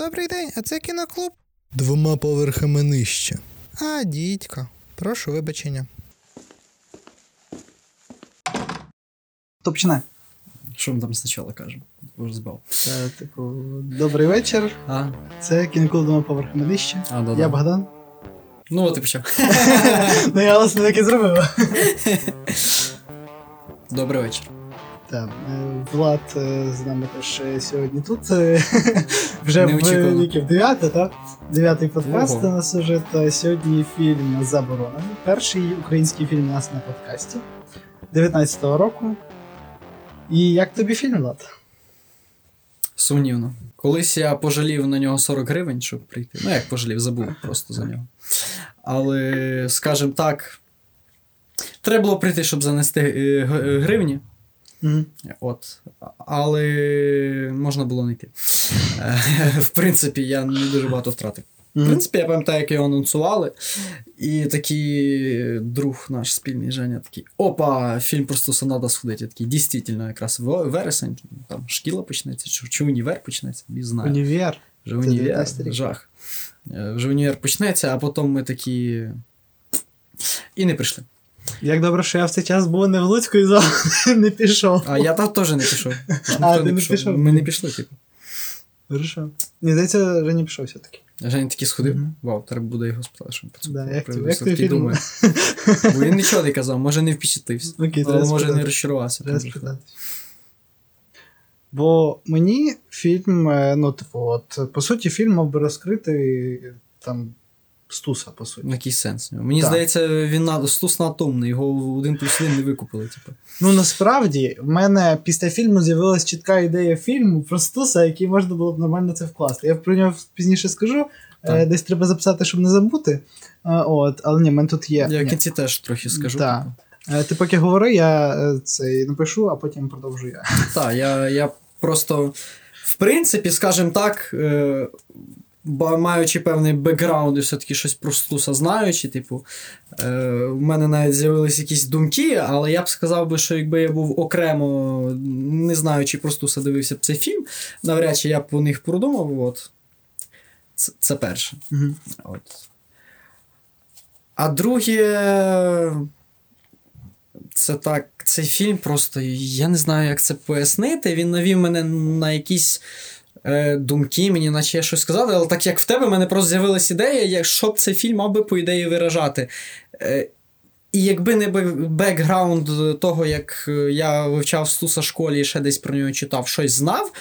Добрий день, а це кіноклуб? Двома поверхами нижче. А, дідько. Прошу вибачення. То починай. Що ми там спочатку кажемо? Боже збав. Це, типу, добрий вечір. А, Це кіноклуб двома поверхами нижче. а да, Я да. Богдан. Ну от і почав. Ну я власне так і зробив. Добрий вечір. Так, е, Влад е, з нами теж е, сьогодні тут. Вже в віків 9, так? Дев'ятий подкаст у нас уже. Та сьогодні фільм Заборонений. Перший український фільм у нас на подкасті 19-го року. І як тобі фільм, Влад? Сумнівно. Колись я пожалів на нього 40 гривень, щоб прийти. Ну, як пожалів, забув просто за нього. Але, скажімо так, треба було прийти, щоб занести гривні. Мгм. От. Але можна було не йти. Е, В принципі, я не дуже багато втратив. В принципі, я пам'ятаю, як його анонсували. І такий друг наш спільний Женя такий: опа, фільм просто сонада сходить. Я такий, дійсно, якраз вересень, там шкіла почнеться, чи, чи універ почнеться, не знаю. Універ. Вже універ, жах. Е, Вже універ почнеться, а потім ми такі. І не прийшли. Як добре, що я в цей час був не в Луцьку і за не пішов. А я там теж не пішов. А, ти не пішов? Ми не пішли, типу. Хорошо. Мені здається, Женя пішов все-таки. Женя такий сходив. Вау, треба буде його спитати, що він Да, як ти- як все-таки думає. Бо він нічого не казав, може не впечатлився. Окей, Але може не спитати. розчарувався. Треба спитати. Бо мені фільм, е, ну, типу, от, по суті, фільм мав би розкрити там стуса, по суті. Який сенс? Мені Так. здається, він на стус атомний, його один плюс один не викупили. Типу. Ну насправді в мене після фільму з'явилася чітка ідея фільму про Стуса, який можна було б нормально це вкласти. Я про нього пізніше скажу. Так. Е, десь треба записати, щоб не забути. Е, от, але ні, в мене тут є. Я в кінці теж трохи скажу. Так. типу. Е, Ти поки говори, я це напишу, а потім продовжу я. Так, я, я просто, в принципі, скажімо так, ба- маючи певний бекграунд і все-таки щось про Стуса знаючи, типу, е, в мене навіть з'явились якісь думки, але я б сказав би, що якби я був окремо, не знаючи про Стуса, дивився б цей фільм, навряд чи я б про них продумав. От. Це, це перше. Мгм. От. А друге, це так, цей фільм просто, я не знаю, як це пояснити. Він навів мене на якісь е, думки, мені наче я щось сказати, але так як в тебе, в мене просто з'явилася ідея, що б цей фільм мав би, по ідеї, виражати. Е, і якби не бекграунд того, як е, я вивчав Стуса в школі і ще десь про нього читав, щось знав,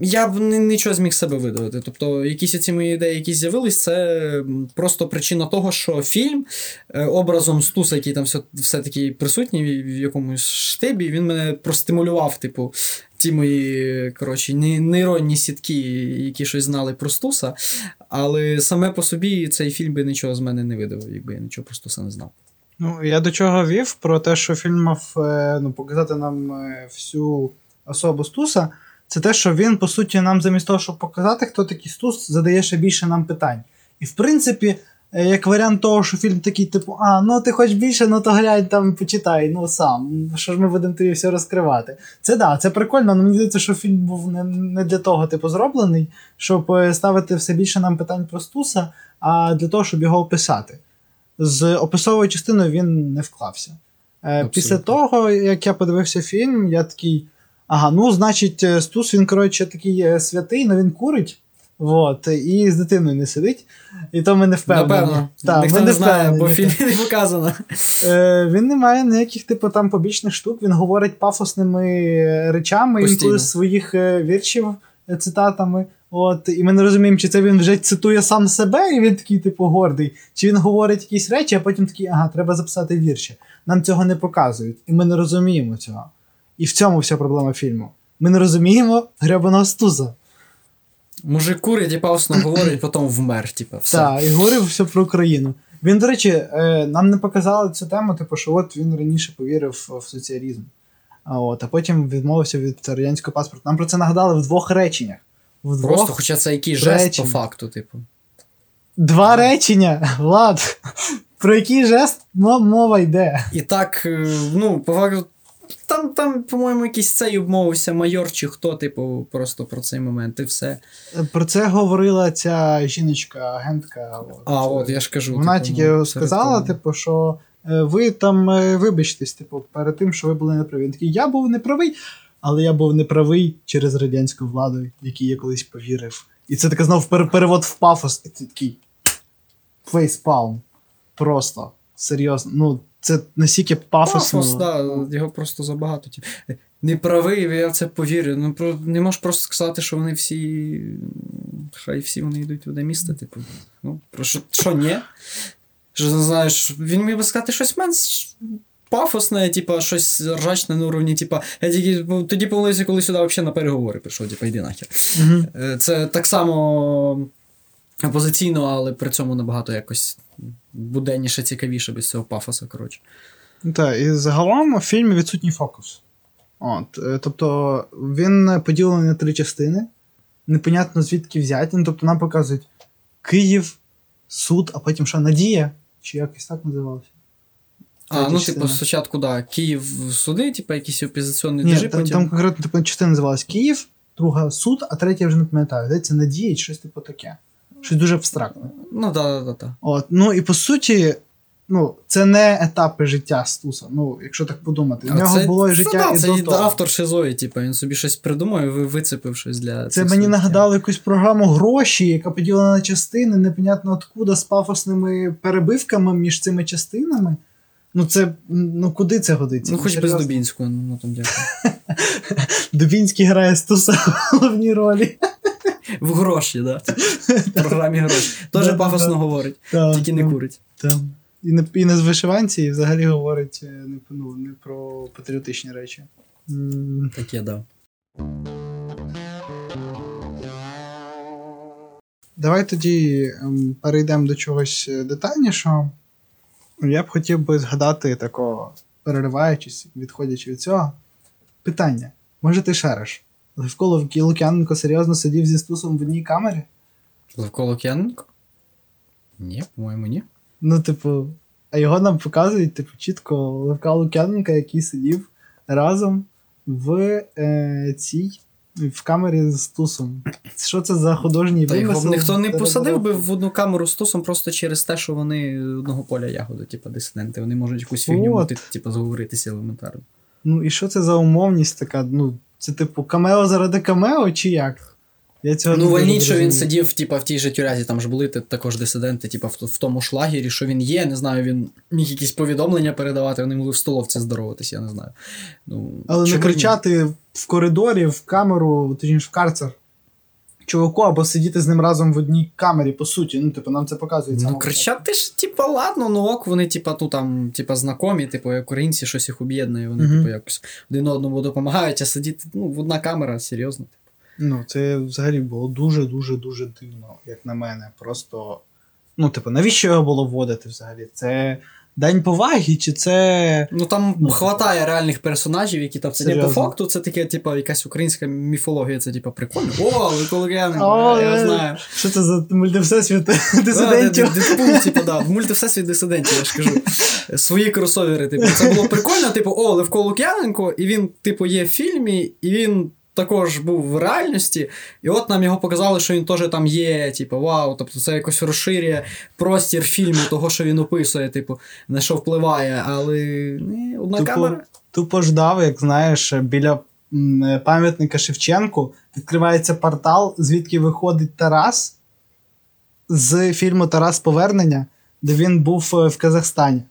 я б нічого зміг себе видавити. Тобто, якісь ці мої ідеї, які з'явились, це просто причина того, що фільм образом Стуса, який там все, все-таки присутній в якомусь штибі, він мене простимулював, типу, ті мої коротше, нейронні сітки, які щось знали про Стуса. Але саме по собі цей фільм би нічого з мене не видав, якби я нічого про Стуса не знав. Ну, я до чого вів про те, що фільм мав е, ну, показати нам е, всю особу Стуса. Це те, що він, по суті, нам замість того, щоб показати, хто такий Стус, задає ще більше нам питань. І в принципі, як варіант того, що фільм такий, типу, а, ну ти хоч більше, ну то глянь там почитай, ну сам. Що ж ми будемо тобі все розкривати? Це да, це прикольно, але мені здається, що фільм був не, не для того, типу, зроблений, щоб е, ставити все більше нам питань про Стуса, а для того, щоб його описати. З описовою частиною він не вклався. Е, Абсолютно. Після того, як я подивився фільм, я такий. Ага, ну, значить, е, Стус, він, коротше, такий е, святий, але він курить. Вот, і з дитиною не сидить. І то ми не впевнені. Напевно, ніхто ми не знає, бо в фільмі не показано. Е, він не має ніяких, типу, там побічних штук, він говорить пафосними речами, Постійно. інколи своїх е, віршів, е, цитатами. От, і ми не розуміємо, чи це він вже цитує сам себе, і він такий, типу, гордий, чи він говорить якісь речі, а потім такий, ага, треба записати вірші. Нам цього не показують, і ми не розуміємо цього. І в цьому вся проблема фільму. Ми не розуміємо гребаного стуза. Мужик курить і пафосно говорить, потім вмер, типу, все. Так, і говорив все про Україну. Він, до речі, е, нам не показали цю тему, типу, що от він раніше повірив в соціалізм. А, от, а потім відмовився від радянського паспорту. Нам про це нагадали в двох реченнях. В двох Просто, хоча це який жест по факту, типу. Два речення, Влад. Про який жест мова йде? І так, е, ну, по факту, Там, там, по-моєму, якийсь цей обмовився майор чи хто, типу, просто про цей момент, і все. Про це говорила ця жіночка, агентка. От. А, от я ж кажу. Вона типу, тільки ну, сказала, серед типу, що е, ви там е, вибачтесь, типу, перед тим, що ви були неправі. Він такий, я був неправий, але я був неправий через радянську владу, якій я колись повірив. І це таке знов перевод в пафос, і ти такий фейспалм. Просто. Серйозно. Ну, це настільки пафосно. Пафос, да, його просто забагато. Типу. Не правий, я це повірю. Ну, про, не можеш просто сказати, що вони всі. Хай всі вони йдуть в одне місто, типу. Ну, про що, що ні? Що знаєш, він міг би сказати щось менш пафосне, типу, щось ржачне на уровні, типу, я тільки тоді помилився, коли сюди взагалі на переговори прийшов, типу, йди нахер. Е, Це так само опозиційно, але при цьому набагато якось буденніше, цікавіше без цього пафоса, коротше. Ну, Так, і загалом в фільмі відсутній фокус. От, е, тобто він поділений на три частини. Непонятно звідки взяти. Ну, тобто нам показують Київ, суд, а потім що, Надія? Чи якось так називалося? А, Третя ну, частина. типу, спочатку, да, Київ суди, типу, якісь опозиційні Ні, держи, там, потім. там конкретно типу, частина називалась Київ, друга суд, а третя я вже не пам'ятаю. Здається, Надія чи щось типу таке. Щось дуже абстрактне. Ну, да, да, да. От, ну і по суті, ну, це не етапи життя Стуса. Ну, якщо так подумати. В нього було і життя ну, і да, до це того. автор шизої, типу, він собі щось придумав і вицепив щось для Це мені нагадало якусь програму гроші, яка поділена на частини, непонятно откуда, з пафосними перебивками між цими частинами. Ну, це ну куди це годиться? Ну, хоч без серйозно. Дубінського, ну там дякую. Дубінський грає Стуса в головній ролі. В гроші, да. В програмі гроші. Теж пафосно говорить, тільки не курить. І не, і не з вишиванці, і взагалі говорить е, не, ну, не про патріотичні речі. Таке, да. Давай тоді ем, перейдемо до чогось е, детальнішого. Я б хотів би згадати такого, перериваючись, відходячи від цього. Питання: може ти шариш? Левко Лук'яненко серйозно сидів зі стусом в одній камері? Левко Лук'яненко? Ні, по-моєму, ні. Ну, типу, а його нам показують, типу, чітко Левка Лук'яненка, який сидів разом в е, цій в камері з тусом. Що це за художній Та його ніхто не посадив би в одну камеру з тусом просто через те, що вони одного поля ягоди, типу дисиденти. Вони можуть якусь фігню типу, зговоритися елементарно. Ну і що це за умовність така? Ну, це типу камео заради камео, чи як? Я цього Ну, вольніше що він сидів, типа, в тій же тюрязі, там ж були також дисиденти, типа, в, в тому ж лагері, що він є, не знаю, він міг якісь повідомлення передавати, вони могли в столовці здороватися, я не знаю. Ну, Але не кричати в коридорі, в камеру, точніше в карцер. Чуваку, або сидіти з ним разом в одній камері, по суті. Ну, типу, нам це показують. Ну, кричати ж, типа, ладно, ну ок, вони, типа, ну там, типа, знакомі, типу, як українці, щось їх об'єднує, вони, Мгм. типу, якось один одному допомагають, а сидіти, ну, в одна камера, серйозно. Ну, це взагалі було дуже-дуже дуже дивно, як на мене. Просто. Ну, типу, навіщо його було вводити взагалі? Це день поваги, чи це. Ну там Ну, хватає реальних персонажів, які там це по факту, це таке, типа, якась українська міфологія, це типа прикольно. О, ви Колокіяненко, я е, знаю. Що це за мультивсесвіт дисидентів? де- де- типу, да, мультивсесвіт дисидентів, я ж кажу. Свої кросовери, типу. Це було прикольно, типу, о, Левко Лук'яненко, і він, типу, є в фільмі, і він також був в реальності. І от нам його показали, що він теж там є, типу, вау, тобто це якось розширює простір фільму, того, що він описує, типу, на що впливає, але ні, одна Тупо- камера. Тупо ждав, як знаєш, біля пам'ятника Шевченку відкривається портал, звідки виходить Тарас з фільму Тарас Повернення, де він був е, в Казахстані.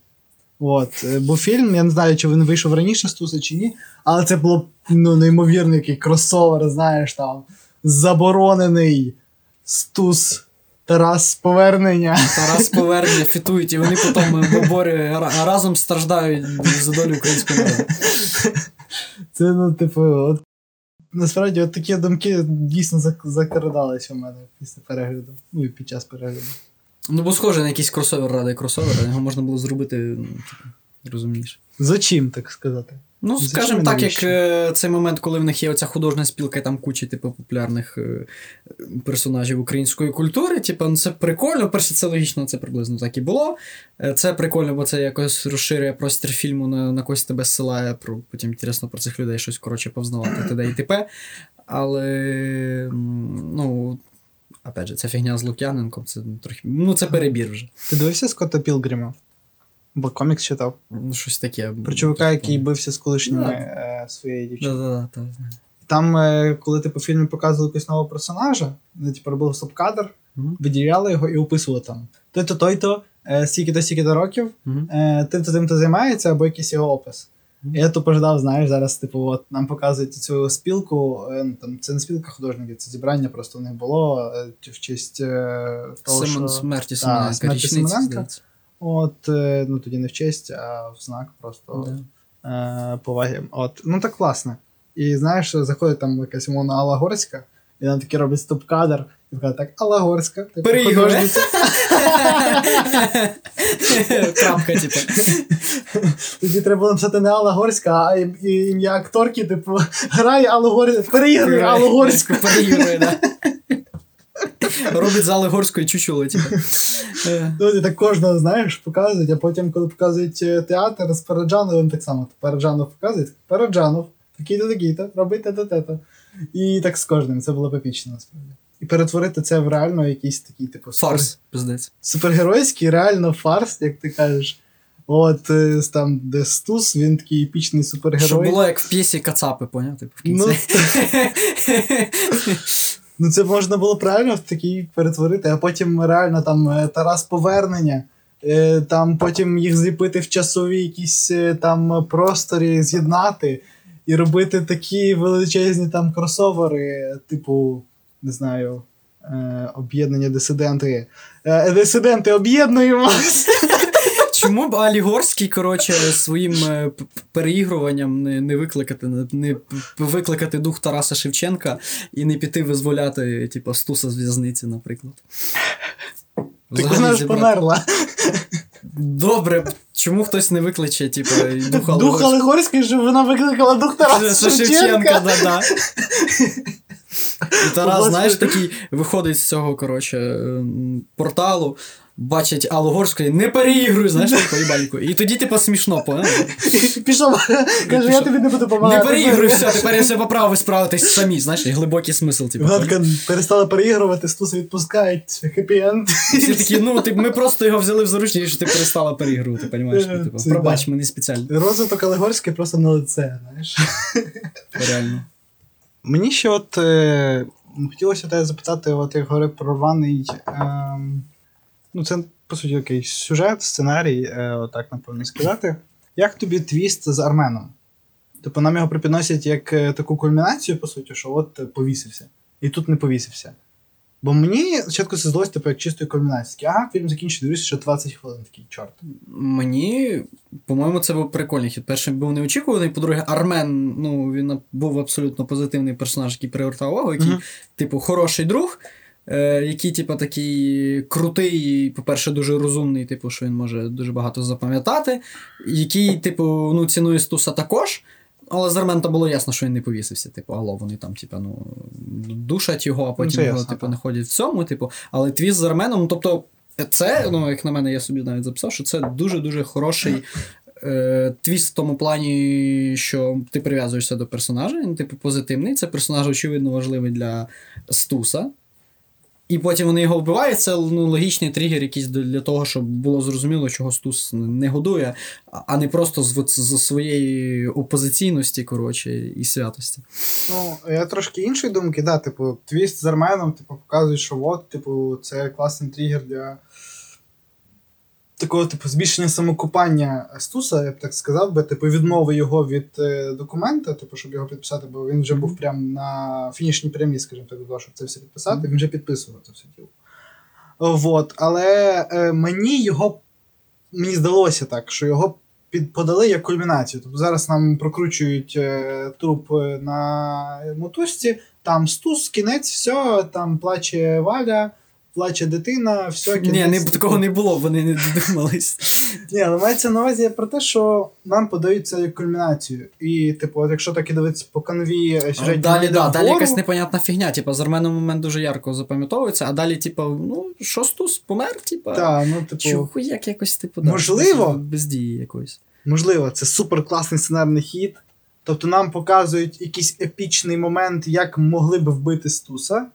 От, е, був фільм, я не знаю, чи він вийшов раніше з Туса чи ні, але це було ну, неймовірний який кросовер, знаєш, там заборонений Стус Тарас Повернення. Тарас повернення фітують, і вони потім бобори разом страждають за долю українського народу. Це, ну, типу, от, насправді, от такі думки дійсно зак- закрадались у мене після перегляду. Ну і під час перегляду. Ну, бо схоже на якийсь кросовер ради кросовера, його можна було зробити, ну, типу, розумніше. За чим, так сказати? Ну, скажімо так, як е, цей момент, коли в них є оця художня спілка, і там куча типу, популярних е, персонажів української культури. Типу, ну, це прикольно. Перше, це логічно, це приблизно так і було. Е, Це прикольно, бо це якось розширює простір фільму, на, на когось тебе зсилає, про, потім інтересно про цих людей щось коротше повзнавати т.д. і т.п. Але ну, опять же, ця фігня з Лук'яненком, це трохи. Ну, це перебір вже. Ти дивився Скотта Пілгрима? Бо комікс читав. Ну, щось таке. Про чувака, який бився з колишніми е, своєї дівчини. Да-да-да. Там, е, коли типу, в фільмі показували якогось нового персонажа, вони типу, робили стоп-кадр, Мгм. виділяли його і описували там. Той-то, той-то, е, стільки-то, стільки-то років, Мгм. е, тим-то, тим-то займається, або якийсь його опис. Я тупо ждав, знаєш, зараз, типу, от нам показують цю спілку. е, ну, там, це не спілка художників, це зібрання просто не них було е, в честь е, того, Симон що... смерті Семененка, смерті Семененка. От, ну тоді не в честь, а в знак просто Да. поваги. От, ну так класно. І знаєш, заходить там якась умовна Алла Горська, і там такі робить стоп-кадр, і така так, Алла Горська, типу, художниця. Крапка, типу. Тоді треба було написати не Алла Горська, а ім'я акторки, типу, грає Аллу Горську, переігрує Аллу Горську. Переігрує, да. Робить зали горської чучули, типу. Ну, так кожного, знаєш, показують, а потім, коли показують е, театр з Параджановим, так само. Параджанов показують, Параджанов, такий-то, такий-то, робить те-то, те-то. І так з кожним, це було епічно насправді. І перетворити це в реально якийсь такий, типу, Фарс, пиздець. супергеройський, реально фарс, як ти кажеш. От е, там, де Стус, він такий епічний супергерой. Щоб було як в п'єсі Кацапи, поняв? Типу, в Ну, кінці. Ну, це можна було правильно в такий перетворити, а потім реально там е, Тарас Повернення, е, там потім їх зліпити в часові якісь там просторі, з'єднати і робити такі величезні там кросовери, типу, не знаю, е, об'єднання дисиденти. Е, дисиденти об'єднуємося. Чому б Алі Горський, коротше, своїм е, переігруванням не, не викликати не викликати дух Тараса Шевченка і не піти визволяти, типу, Стуса з в'язниці, наприклад. Так вона ж померла. Добре, чому хтось не викличе, типу, духа Дух Горського? щоб вона викликала дух Тараса Шевченка, да-да. І Тарас, знаєш, такий виходить з цього, коротше, порталу, бачить Аллу Горську і не переігруй, знаєш, по їбальнику. І тоді, типу, смішно, поняв? Пішов, каже, я тобі не буду Не допомагати. переігруй, все, тепер я все поправив, ви справитесь самі, знаєш, і глибокий смисл, типу. Вона перестала переігрувати, стуси відпускають, хеппі-енд. Всі такі, ну, типу, ми просто його взяли в заручники, що ти перестала переігрувати, розумієш? Е, Типу, пробач, да. мені спеціально. Розвиток Алегорський просто на лице, знаєш. Реально. Мені ще от е, хотілося тебе запитати, от як говорив про рваний. Е, ну, це, по суті, якийсь сюжет, сценарій, е, отак, напевно, сказати. Як тобі твіст з Арменом? Типу, нам його припідносять як е, таку кульмінацію, по суті, що от е, повісився. І тут не повісився. Бо мені спочатку це здалося, типу, як чистої кульмінації. Ага, фільм закінчив, дивлюся, що 20 хвилин такий чорт. Мені, по-моєму, це був прикольний хід. Перший був неочікуваний. По-друге, Армен, ну, він був абсолютно позитивний персонаж, який привертав увагу, який, Мгм. типу, хороший друг, е, який, типу, такий крутий, і, по-перше, дуже розумний, типу, що він може дуже багато запам'ятати, який, типу, ну, цінує Стуса також. Але з Армента було ясно, що він не повісився. Типу, алло, вони там, типу, ну, душать його, а потім його, ясно, типу, так. не ходять в цьому. Типу, але твіст з Арменом, ну, тобто, це, ну, як на мене, я собі навіть записав, що це дуже-дуже хороший е, твіст в тому плані, що ти прив'язуєшся до персонажа, він, типу, позитивний. Це персонаж, очевидно, важливий для Стуса. І потім вони його вбивають. Це ну, логічний тригер якийсь для того, щоб було зрозуміло, чого Стус не годує, а не просто з, з своєї опозиційності, коротше, і святості. Ну, я трошки іншої думки, да, типу, твіст з Арменом, типу, показує, що от, типу, це класний тригер для такого, типу, збільшення самокупання Стуса, я б так сказав би, типу, відмови його від е, документа, типу, щоб його підписати, бо він вже був прям на фінішній прямій, скажімо так, того, щоб це все підписати, він вже підписував це все діло. Вот. Але е, мені його мені здалося так, що його під, подали як кульмінацію. Тобто зараз нам прокручують е, труп е, на мотузці, там стус, кінець, все, там плаче Валя, плаче дитина, все, Ні, не, такого не було, вони не додумались. Ні, але мається на увазі про те, що нам подаються як кульмінацію. І, типу, от якщо так і дивитися по канві е, сюжетні Далі, да, далі якась непонятна фігня. Типу, з Арменом момент дуже ярко запам'ятовується, а далі, типу, ну, що стус, помер, типу. та, ну, типу, Чого як якось, типу, да, Можливо. без дії якоїсь. можливо, це супер класний сценарний хід. Тобто нам показують якийсь епічний момент, як могли би вбити Стуса,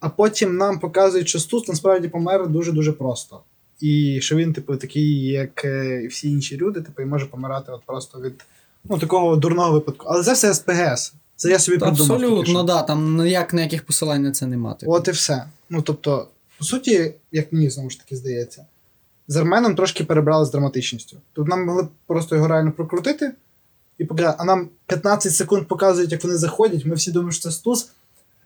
а потім нам показують, що Стус насправді помер дуже-дуже просто. І що він, типу, такий, як е, і всі інші люди, типу, і може помирати от просто від ну, такого дурного випадку. Але це все СПГС. Це я собі Та придумав. Абсолютно, що. да, там ніяк ніяких посилань на це нема. Типу. От і все. Ну тобто, по суті, як мені знову ж таки здається, з Арменом трошки перебрали з драматичністю. Тут нам могли просто його реально прокрутити і показати. А нам 15 секунд показують, як вони заходять. Ми всі думаємо, що це стус.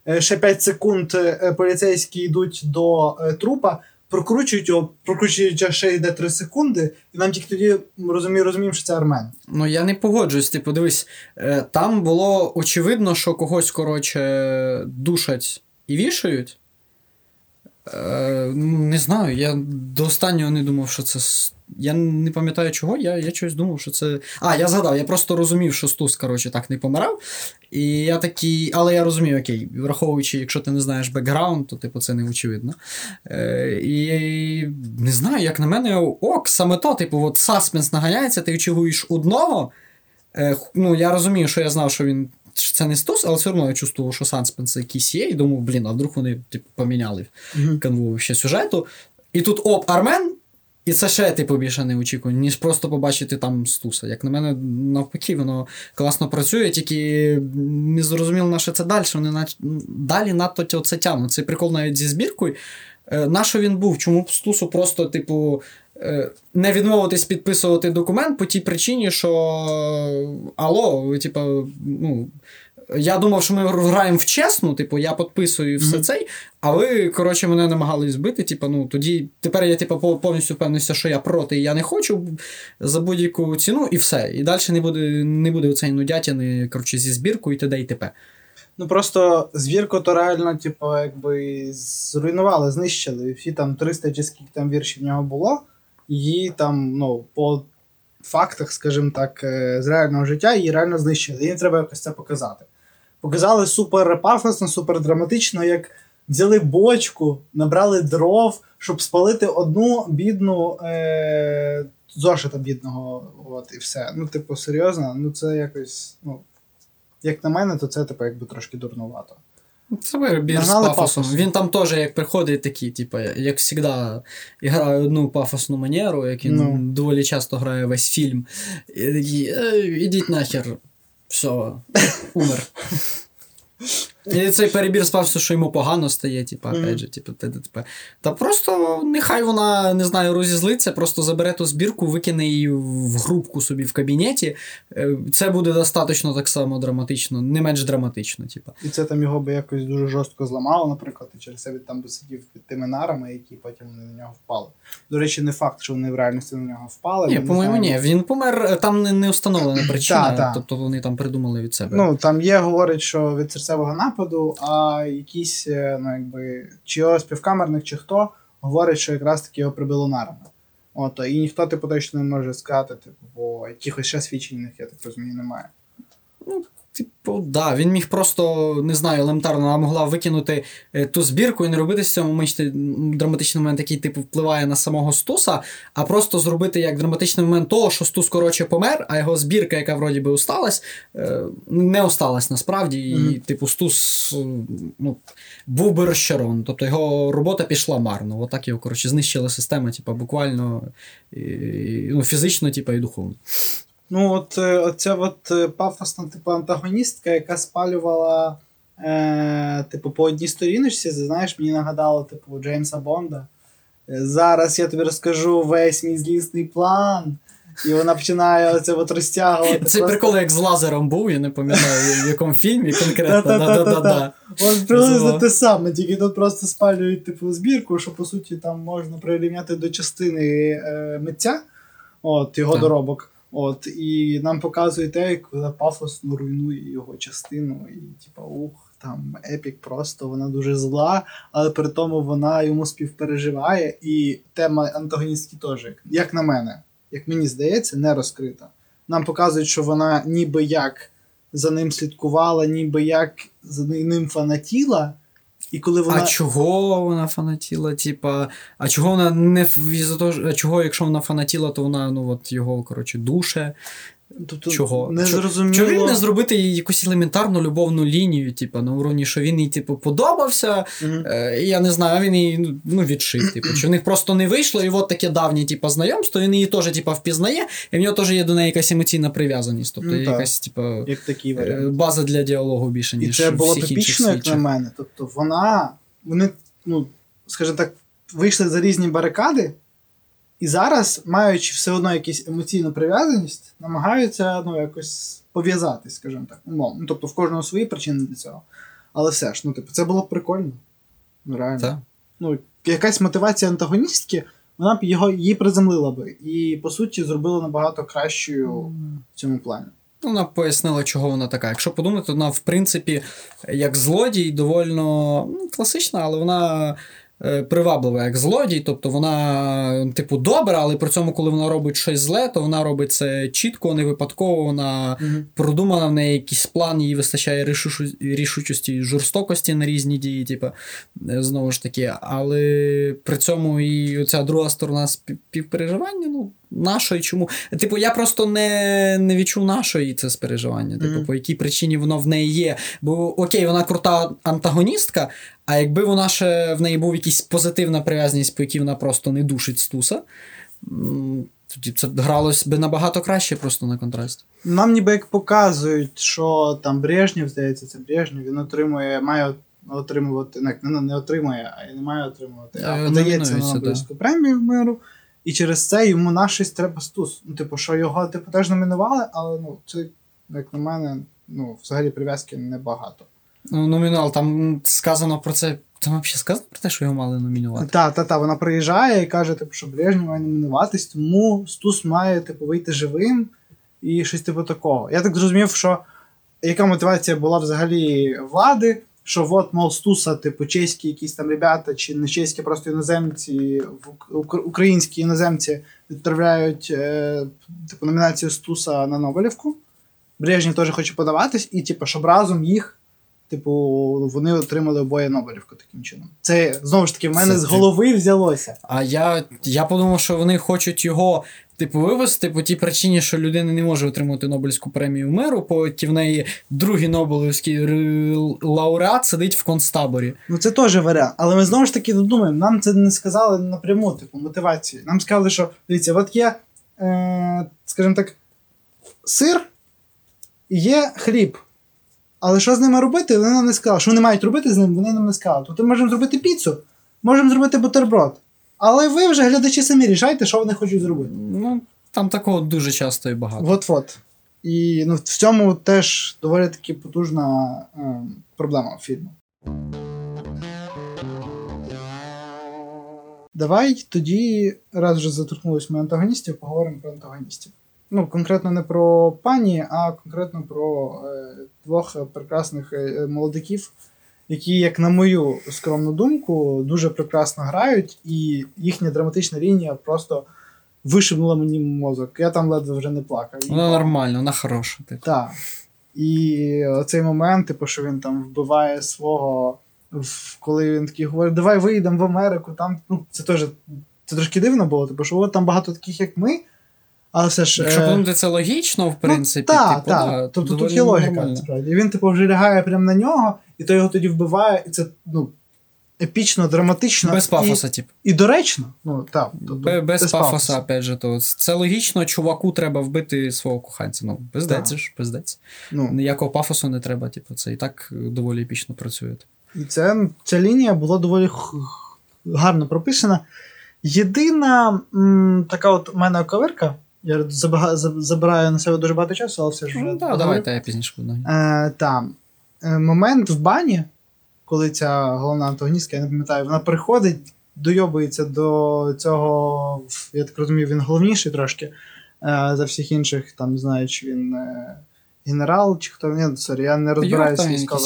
Е, Ще 5 секунд е, поліцейські йдуть до е, трупа, прокручують його, прокручують ще йде 3 секунди, і нам тільки тоді розуміємо, розуміємо, що це Армен. Ну я не погоджуюсь. Типу, дивись, е, там було очевидно, що когось, коротше, душать і вішають. Е, ну, не знаю, я до останнього не думав, що це. Я не пам'ятаю чого, я, я чогось думав, що це. А, я згадав, я просто розумів, що Стус, коротше, так не помирав. І я такий, але я розумію, окей, враховуючи, якщо ти не знаєш бекграунд, то типу це не очевидно. Е, і не знаю, як на мене, ок, саме то, типу, от саспенс наганяється, ти очікуєш одного. Е, ну, я розумію, що я знав, що він. Що Це не Стус, але все одно я чувствував, що саспенс якийсь є, і думав, блін, а вдруг вони типу, поміняли канву ще сюжету. І тут оп, Армен, і це ще типу більше не очікую, ніж просто побачити там Стуса. Як на мене, навпаки, воно класно працює, тільки не зрозуміло, на що це далі. Вони далі надто це тягнуть. Цей прикол навіть зі збіркою. Е, на що він був? Чому Стусу просто, типу, е, не відмовитись підписувати документ по тій причині, що алло, ви, типу, ну. Я думав, що ми граємо в чесну, типу, я підписую все Мгм. цей, а ви, коротше, мене намагались збити. Типу, ну тоді тепер я типу, повністю впевнився, що я проти, і я не хочу за будь-яку ціну, і все. І далі не буде, не буде оцей нудятини, коротше, зі збіркою і т.д. і т.п. Ну просто звірку то реально, типу, якби зруйнували, знищили. Всі там 300 чи скільки там віршів в нього було, її там, ну, по фактах, скажімо так, е, з реального життя її реально знищили. Їм треба якось це показати. Показали супер пафосно, супер драматично, як взяли бочку, набрали дров, щоб спалити одну бідну е- зошита бідного. От, і все. Ну, типу, серйозно, ну це якось, ну. Як на мене, то це типу якби трошки дурнувато. Це вибір з пафосом. Пафос. Він там теж, як приходить, такий, типу, як завжди, грає одну пафосну манеру, як він Ну. доволі часто грає весь фільм. І такий, «Е, ідіть нахер, все, умер. І цей перебір пафосу, що йому погано стає, типу, Мгм. опять же, типу, т.д. т.п. Та просто нехай вона, не знаю, розізлиться, просто забере ту збірку, викине її в групку собі в кабінеті. Е, Це буде достатньо так само драматично, не менш драматично, типу. І це там його би якось дуже жорстко зламало, наприклад, і через це він там би сидів під тими нарами, які потім на нього впали. До речі, не факт, що вони в реальності на нього впали. Ні, по-моєму, ні. Він помер, е, там не, не встановлена причина, тобто вони там придумали від себе. Ну, там є, говорить, що від серцевого нападу, а якісь, е, ну, якби, чи співкамерник, чи хто, говорить, що якраз таки його прибило нарами. От, і ніхто, типу, точно не може сказати, типу, бо якихось ще свідчень, я так розумію, немає. Типу, да, він міг просто, не знаю, елементарно вона могла викинути е, ту збірку і не робити з цього драматичний момент, який типу впливає на самого Стуса, а просто зробити як драматичний момент того, що Стус коротше помер, а його збірка, яка вроді би осталась, е, не осталась насправді. І, Мгм. типу, Стус е, ну, був би розчарований. Тобто його робота пішла марно. Отак його коротше знищила система, типу, буквально і, і, ну, фізично, типу, і духовно. Ну, от е, оця от е, пафосна, типу, антагоністка, яка спалювала, е, типу, по одній сторіночці, знаєш, мені нагадало, типу, Джеймса Бонда. Е, Зараз я тобі розкажу весь мій злісний план. І вона починає оце от розтягувати. Цей прикол як з лазером був, я не пам'ятаю, в якому фільмі конкретно. От приблизно те саме, тільки тут просто спалюють типу збірку, що по суті там можна прирівняти до частини митця, от його доробок. От, і нам показують те, як вона пафосно руйнує його частину, і типа, ух, там епік просто, вона дуже зла, але при тому вона йому співпереживає, і тема антагоністки теж, як на мене, як мені здається, не розкрита. Нам показують, що вона ніби як за ним слідкувала, ніби як за ним фанатіла. І коли вона. А чого вона фанатіла? Типа, а чого вона не а чого, якщо вона фанатіла, то вона ну от його коротше душе. Тобто, Чого? Не зрозуміло. Чого він не зробити якусь елементарну любовну лінію, типу, на уровні, що він їй, типу, подобався. Мгм. Е, я не знаю, він її ну, ну, відшив. Типу, чи в них просто не вийшло, і от таке давнє, типу, знайомство, він її теж, типу, впізнає, і в нього теж є до неї якась емоційна прив'язаність. Тобто Ну, так. якась, типу, Як такий е, база для діалогу більше, І ніж це було епічно, як на мене. Тобто вона, вони, ну, скажімо так, вийшли за різні барикади, і зараз, маючи все одно якусь емоційну прив'язаність, намагаються ну, якось пов'язатись, скажімо так. умовно. Ну, тобто в кожного свої причини для цього. Але все ж, ну, типу, це було б прикольно. Ну, реально. Так. Ну, якась мотивація антагоністки, вона б його її приземлила би. І, по суті, зробила набагато кращою в цьому плані. Ну, Вона пояснила, чого вона така. Якщо подумати, вона, в принципі, як злодій, довольно ну, класична, але вона приваблива як злодій. Тобто вона, типу, добра, але при цьому, коли вона робить щось зле, то вона робить це чітко, не випадково. Вона продумана в неї якийсь план, їй вистачає рішучості і жорстокості на різні дії, типу, е, знову ж таки. Але при цьому і ця друга сторона спів- співпереживання, ну, нашої чому. Типу, я просто не, не відчув нашої це спереживання. Типу, Мгм. по якій причині воно в неї є. Бо окей, вона крута антагоністка, а якби вона ще в неї був якийсь позитивна прив'язаність, по якій вона просто не душить Стуса. Тоді це б гралось би набагато краще просто на контрасті. Нам ніби як показують, що там Брежнєв, здається, це Брежнєв, він отримує, має отримувати, не, не, отримує, а не має отримувати, а Е, подається на Нобелівську премію миру. І через це йому на щось треба стус. Ну, типу, що його типу, теж номінували, але ну, це, як на мене, ну, взагалі прив'язки небагато. Ну, номінал, там сказано про це. Там взагалі сказано про те, що його мали номінувати. Та, та, та, вона приїжджає і каже, типу, що Брежнєв має номінуватись, тому Стус має типу, вийти живим і щось типу такого. Я так зрозумів, що яка мотивація була взагалі влади, що от, мол, Стуса, типу, чеські якісь там ребята, чи не чеські, просто іноземці, українські іноземці відправляють е, типу, номінацію Стуса на Нобелівку. Брежнєв теж хоче подаватись, і типу, щоб разом їх. Типу, вони отримали обоє Нобелівку таким чином. Це знову ж таки в мене Це з ти- голови взялося. А я, я подумав, що вони хочуть його, типу, вивести по тій причині, що людина не може отримати Нобелівську премію миру, поки в неї другий Нобелівський лауреат сидить в концтаборі. Ну це теж варіант. Але ми знову ж таки думаємо, нам це не сказали напряму, типу, мотивації. Нам сказали, що дивіться, от є, е, скажімо так, сир і є хліб. Але що з ними робити, вони нам не сказали. Що вони мають робити з ним, вони нам не сказали. Тобто ми можемо зробити піцу, можемо зробити бутерброд. Але ви вже, глядачі, самі рішайте, що вони хочуть зробити. Ну, там такого дуже часто і багато. От-от. І ну, в цьому теж доволі таки потужна е, проблема фільму. Давай тоді, раз вже заторкнулись ми антагоністів, поговоримо про антагоністів. Ну, конкретно не про пані, а конкретно про е, двох прекрасних е, молодиків, які, як на мою скромну думку, дуже прекрасно грають, і їхня драматична лінія просто вишибнула мені мозок. Я там ледве вже не плакав. Вона нормальна, вона хороша. Типу. Так. І оцей момент, типу, що він там вбиває свого, коли він такий говорить, давай виїдемо в Америку, там, ну, це теж це трошки дивно було, типу, що от там багато таких, як ми, але все ж. Якщо е, подумати, це логічно, в принципі. Ну, так, типу, так. да, тобто тут є логіка, нормально. насправді. І він, типу, вже лягає прямо на нього, і то його тоді вбиває, і це, ну, епічно, драматично. Без і, пафоса, типу. і доречно. Ну, так. Тобто, Бе- Без пафоса, опять же, то це логічно, чуваку треба вбити свого коханця. Ну, пиздець ж, пиздець. Ну, Ніякого пафосу не треба, типу, це і так доволі епічно працює. І це, ця лінія була доволі гарно прописана. Єдина м, така от у мене ковирка, я забираю на себе дуже багато часу, але все ж. Ну, да, поговорю. давайте я пізніше буду. Е, там, е, момент в бані, коли ця головна антагоністка, я не пам'ятаю, вона приходить, дойобується до цього, я так розумію, він головніший трошки е, за всіх інших, там, не знаю, чи він е, генерал, чи хто він, sorry, я не розбираюся військових.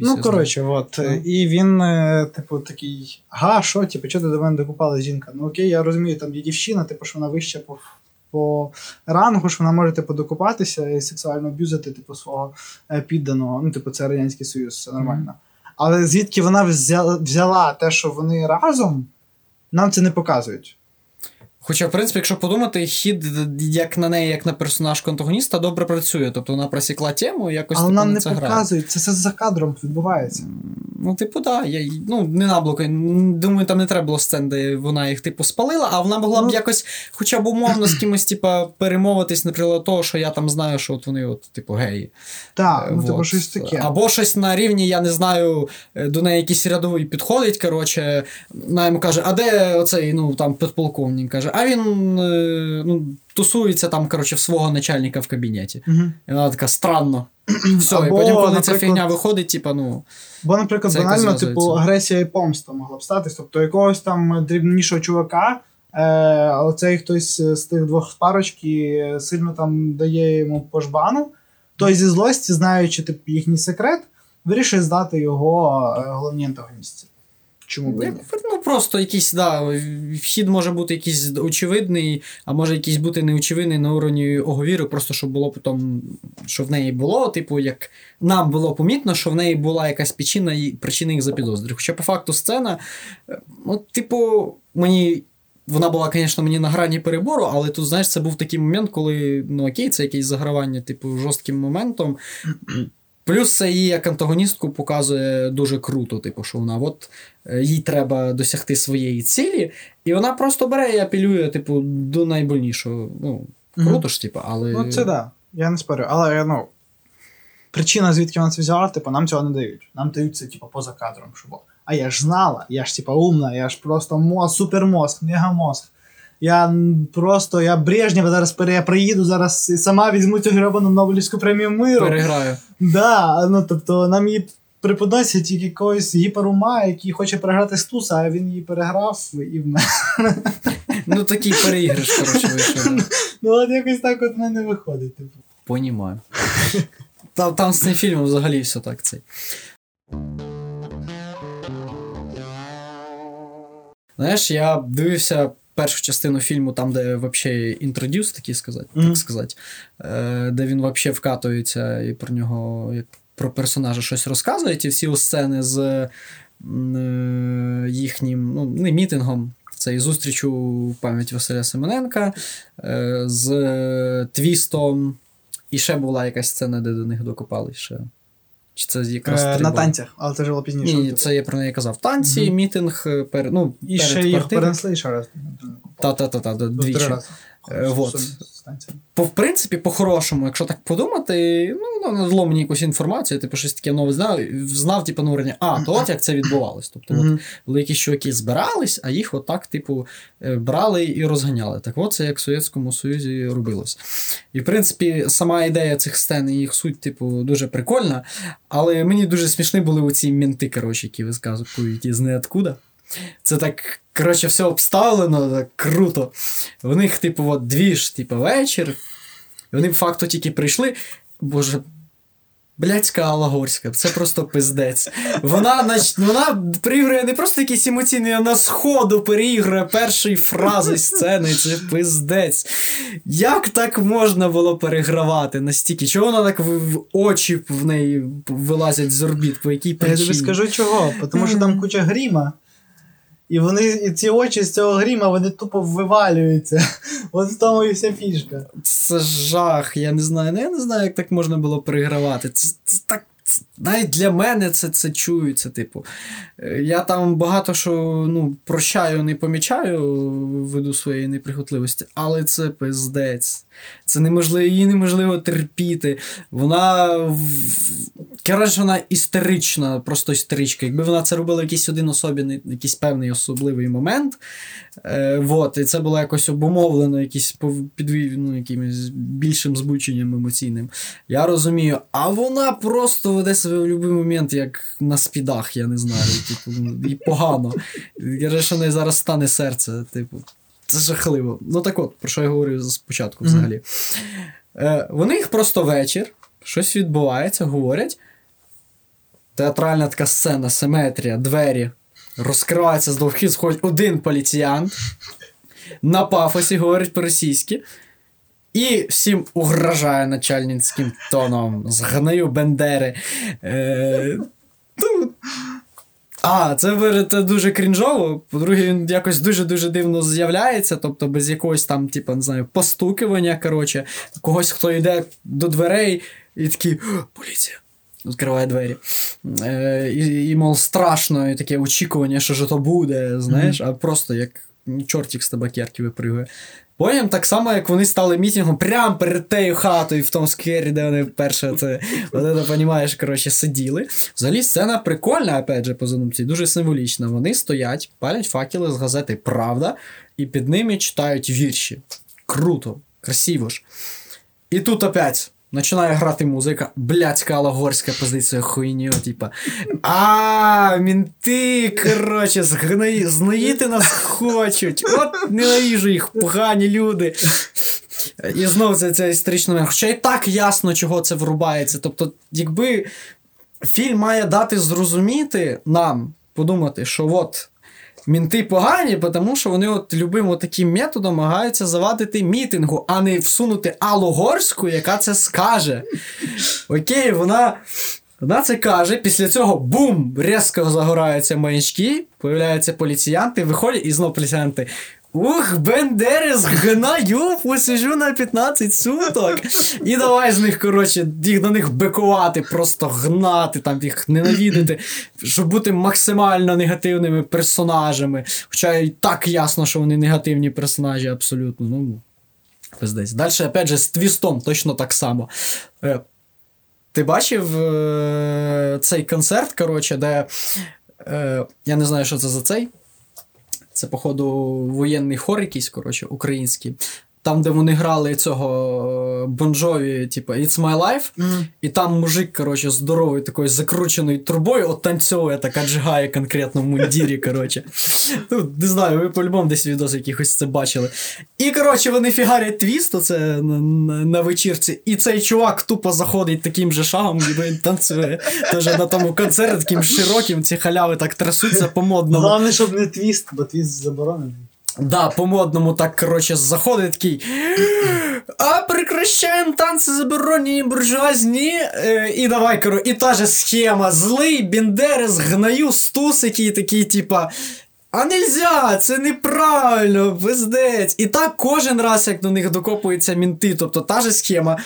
Ну, коротше, от. Ну. І він, е, типу, такий, ага, що, типу, чого ти до мене докопалась, жінка? Ну окей, я розумію, там є дівчина, типу, що вона вища по, по рангу, що вона може, типу, докопатися і сексуально аб'юзити, типу, свого е, підданого. Ну, типу, це Радянський Союз, це нормально. Але звідки вона взяла, взяла те, що вони разом, нам це не показують. Хоча, в принципі, якщо подумати, хід як на неї, як на персонаж антагоніста, добре працює. Тобто вона просікла тему якось Але типу, нам не це грає. показують, це все за кадром відбувається. Ну, типу, да, я, ну, не наблоки. Думаю, там не треба було сцен, де вона їх, типу, спалила, а вона могла б Ну. якось, хоча б умовно з кимось, типу, перемовитись, наприклад, того, що я там знаю, що от вони, от, типу, геї. Так, ну, Е, типу, щось таке. Або щось на рівні, я не знаю, е, до неї якийсь рядовий підходить, коротше, вона йому каже, а де оцей, ну, там, підполковник, каже, а він, е, ну, тусується там, коротше, в свого начальника в кабінеті. Мгм. І вона така, странно. Все, і потім, коли ця фігня виходить, типу, ну. Бо, наприклад, банально, типу, агресія і помста могла б статись. Тобто якогось там дрібнішого чувака, е, а оцей хтось з тих двох парочки сильно там дає йому по жбану, той зі злості, знаючи типу, їхній секрет, вирішує здати його е, головній антагоністці. Чому б просто якийсь, да, вхід може бути якийсь очевидний, а може якийсь бути неочевидний на уровні оговіру, просто щоб було потім, що в неї було, типу, як нам було помітно, що в неї була якась причина, і причина їх запідозрів. Хоча по факту сцена, ну, типу, мені. Вона була, звісно, мені на грані перебору, але тут, знаєш, це був такий момент, коли, ну окей, це якесь загравання, типу, жорстким моментом. Плюс це її як антагоністку показує дуже круто, типу, що вона от е, їй треба досягти своєї цілі, і вона просто бере і апелює, типу, до найбольнішого. Ну, круто ж, типу, але. Ну, це так. Да. Я не спорю. Але ну, причина, звідки вона це взяла, типу, нам цього не дають. Нам дають це, типу, поза кадром. Щоб... А я ж знала, я ж типу, умна, я ж просто мозг, супермозг, мегамозг. Я просто, я Брежнєва зараз пере, я приїду зараз і сама візьму цю гребану Нобелівську премію миру. Переграю. Да, ну тобто нам її преподносять як якогось гіперума, який хоче переграти Стуса, а він її переграв і в мене. Ну, такий переіграш, коротше, вийшов. Ну от якось так от в мене виходить. Типу. Понімаю. Там, там з цим фільмом взагалі все так цей. Знаєш, я дивився першу частину фільму, там, де взагалі інтродюс, такі сказати, Мгм. так сказати, е, де він взагалі вкатується і про нього, як про персонажа щось розказує, ті всі сцени з е, їхнім ну, не мітингом. Це і зустріч у пам'ять Василя Семененка е, з твістом. І ще була якась сцена, де до них докопали ще. Чи це якраз Е, на танцях, але це вже було пізніше. Ні, це я про неї казав. Танці, Мгм. мітинг, пер, ну, І перед ще їх перенесли ще раз. Та-та-та-та, Три двічі. Рази. Е, вот. По, в принципі, по-хорошому, якщо так подумати, ну, ну мені якусь інформацію, типу, щось таке нове знав, знав, типу, на уровні, а, то от як це відбувалось. Тобто, от, Мгм. були якісь чуваки збирались, а їх отак, типу, е, брали і розганяли. Так от це як в Совєтському Союзі робилось. І, в принципі, сама ідея цих сцен і їх суть, типу, дуже прикольна. Але мені дуже смішні були оці мінти, коротше, які висказують із неоткуда. Це так, коротше, все обставлено, так круто. В них, типу, от двіж, типу, вечір. Вони, по факту, тільки прийшли. Боже, блядська Алла Горська, це просто пиздець. Вона, нач... вона переігрує не просто якісь емоційні, а на сходу переігрує перші фрази сцени. Це пиздець. Як так можна було перегравати настільки? Чого вона так в, в очі в неї вилазять з орбіт? По якій Я причині? тобі скажу чого, тому що там куча гріма. І вони, і ці очі з цього гріма, вони тупо вивалюються. От в тому і вся фішка. Це жах, я не знаю. Ну, я не знаю, як так можна було перегравати. Це, це так. Навіть для мене це, це чується, типу. Е, Я там багато що ну, прощаю, не помічаю ввиду своєї неприхотливості, але це пиздець. Це неможливо, її неможливо терпіти. Вона. Коротше, вона істерична, просто істеричка. Якби вона це робила якийсь один особі, якийсь певний особливий момент, Е, вот, і це було якось обумовлено якісь пов- ну, якимось більшим збученням емоційним. Я розумію, а вона просто веде себе в будь-який момент, як на спідах, я не знаю. Типу, і погано. Я що неї зараз стане серце, типу. Це жахливо. Ну так от, про що я говорив спочатку взагалі. Е, вони їх просто вечір, щось відбувається, говорять. Театральна така сцена, симетрія, двері. Розкривається з двох вхід, сходить один поліціянт. На пафосі говорить по-російськи. І всім угрожає начальницьким тоном. Згнаю Бендери. Е, а, це, ви- дуже крінжово. По-друге, він якось дуже-дуже дивно з'являється, тобто без якогось там, типу, не знаю, постукування, коротше, когось, хто йде до дверей і такий поліція. Відкриває двері. Е, і, і, мов, страшно, і таке очікування, що ж то буде, знаєш, а просто як чортик з табакерки випригує. Потім так само, як вони стали мітингом прямо перед тею хатою в тому сквері, де вони перше це, от це, понімаєш, коротше, сиділи. Взагалі сцена прикольна, опять же, по задумці, дуже символічна. Вони стоять, палять факели з газети Правда, і під ними читають вірші. Круто, красиво ж. І тут опять. Починає грати музика, блядська алагорська позиція хуйню, типа. А, мінти, коротше, згної, нас хочуть. От ненавижу їх, погані люди. І знову це, історичний момент. Хоча і так ясно, чого це врубається. Тобто, якби фільм має дати зрозуміти нам, подумати, що от. Мінти погані, тому що вони от любим таким методом намагаються завадити мітингу, а не всунути Аллу Горську, яка це скаже. Окей, вона, вона це каже, після цього бум! Різко загораються маячки, появляються поліціянти, виходять і знову поліціянти. Ух, Бендери, згнаю, посижу на 15 суток. І давай з них, коротше, їх на них бикувати, просто гнати, там їх ненавидити, щоб бути максимально негативними персонажами. Хоча і так ясно, що вони негативні персонажі, абсолютно. Ну, пиздець. Далі, опять же, з твістом точно так само. Е, Ти бачив е, цей концерт, коротше, де. Е, я не знаю, що це за цей. Це, походу, воєнний хор якийсь, коротше, український. Там, де вони грали цього Бонжові, типу, It's My Life, і там мужик, коротше, здоровий такою закрученою трубою, оттанцьовує, так отжигає конкретно в мундірі, коротше. Ну, не знаю, ви по-любому десь в відосах якихось це бачили. І, коротше, вони фігарять твіст, оце на, на, на вечірці, і цей чувак тупо заходить таким же шагом, ніби він танцює. Теж на тому концерті таким широким, ці халяви так трясуться по-модному. Головне, щоб не твіст, бо твіст заборонений. Да, по-модному так, коротше, заходить такий. А прекращаємо танці заборонені буржуазні. Е, і давай, коротше, і та же схема. Злий, Бендерес, гнаю, стус, який такий, типа. А нельзя, це неправильно, пиздець. І так кожен раз, як до них докопуються мінти, тобто та же схема.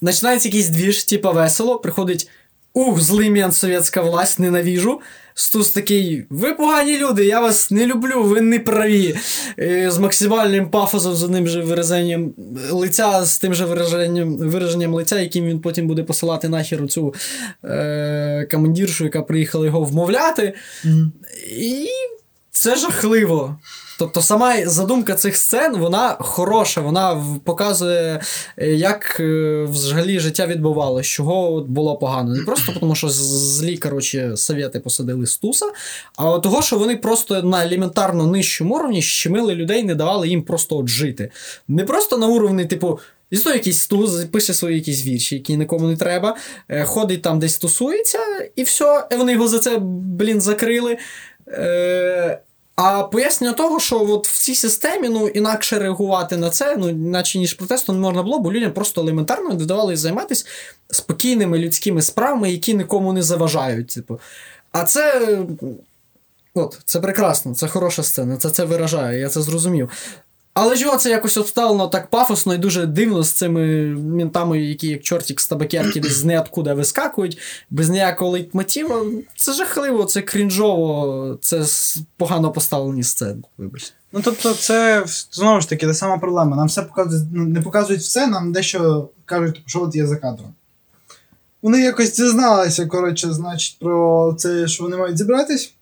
Починається якийсь двіж, типа весело, приходить. Ух, злий мент, совєтська власть, ненавіжу. Стус такий, ви погані люди, я вас не люблю, ви не праві. І З максимальним пафосом, з одним же вираженням лиця, з тим же вираженням, вираженням лиця, яким він потім буде посилати нахер цю е, командіршу, яка приїхала його вмовляти. І це жахливо. Тобто сама задумка цих сцен, вона хороша, вона показує, е, як е, взагалі життя відбувалося, чого було погано. Не просто тому, що злі, коротше, совєти посадили стуса, а того, що вони просто на елементарно нижчому уровні щемили людей, не давали їм просто от жити. Не просто на уровні, типу. Існує якийсь стус, пише свої якісь вірші, які нікому не треба, е, ходить там десь тусується, і все, і вони його за це, блін, закрили. Е, а пояснення того, що от в цій системі ну, інакше реагувати на це, ну, наче ніж протесту не можна було, бо людям просто елементарно не давали займатися спокійними людськими справами, які нікому не заважають. Типу. А це. От, це прекрасно, це хороша сцена, це це виражає, я це зрозумів. Але чого це якось обставлено так пафосно і дуже дивно з цими мінтами, які як чортик з табакерки десь з неоткуда вискакують, без ніякого лейтмотива. Це жахливо, це крінжово, це погано поставлені сцени. Вибачте. Ну тобто, це знову ж таки та сама проблема. Нам все показують, не показують все, нам дещо кажуть, що от є за кадром. Вони якось дізналися, коротше, значить, про це, що вони мають зібратись.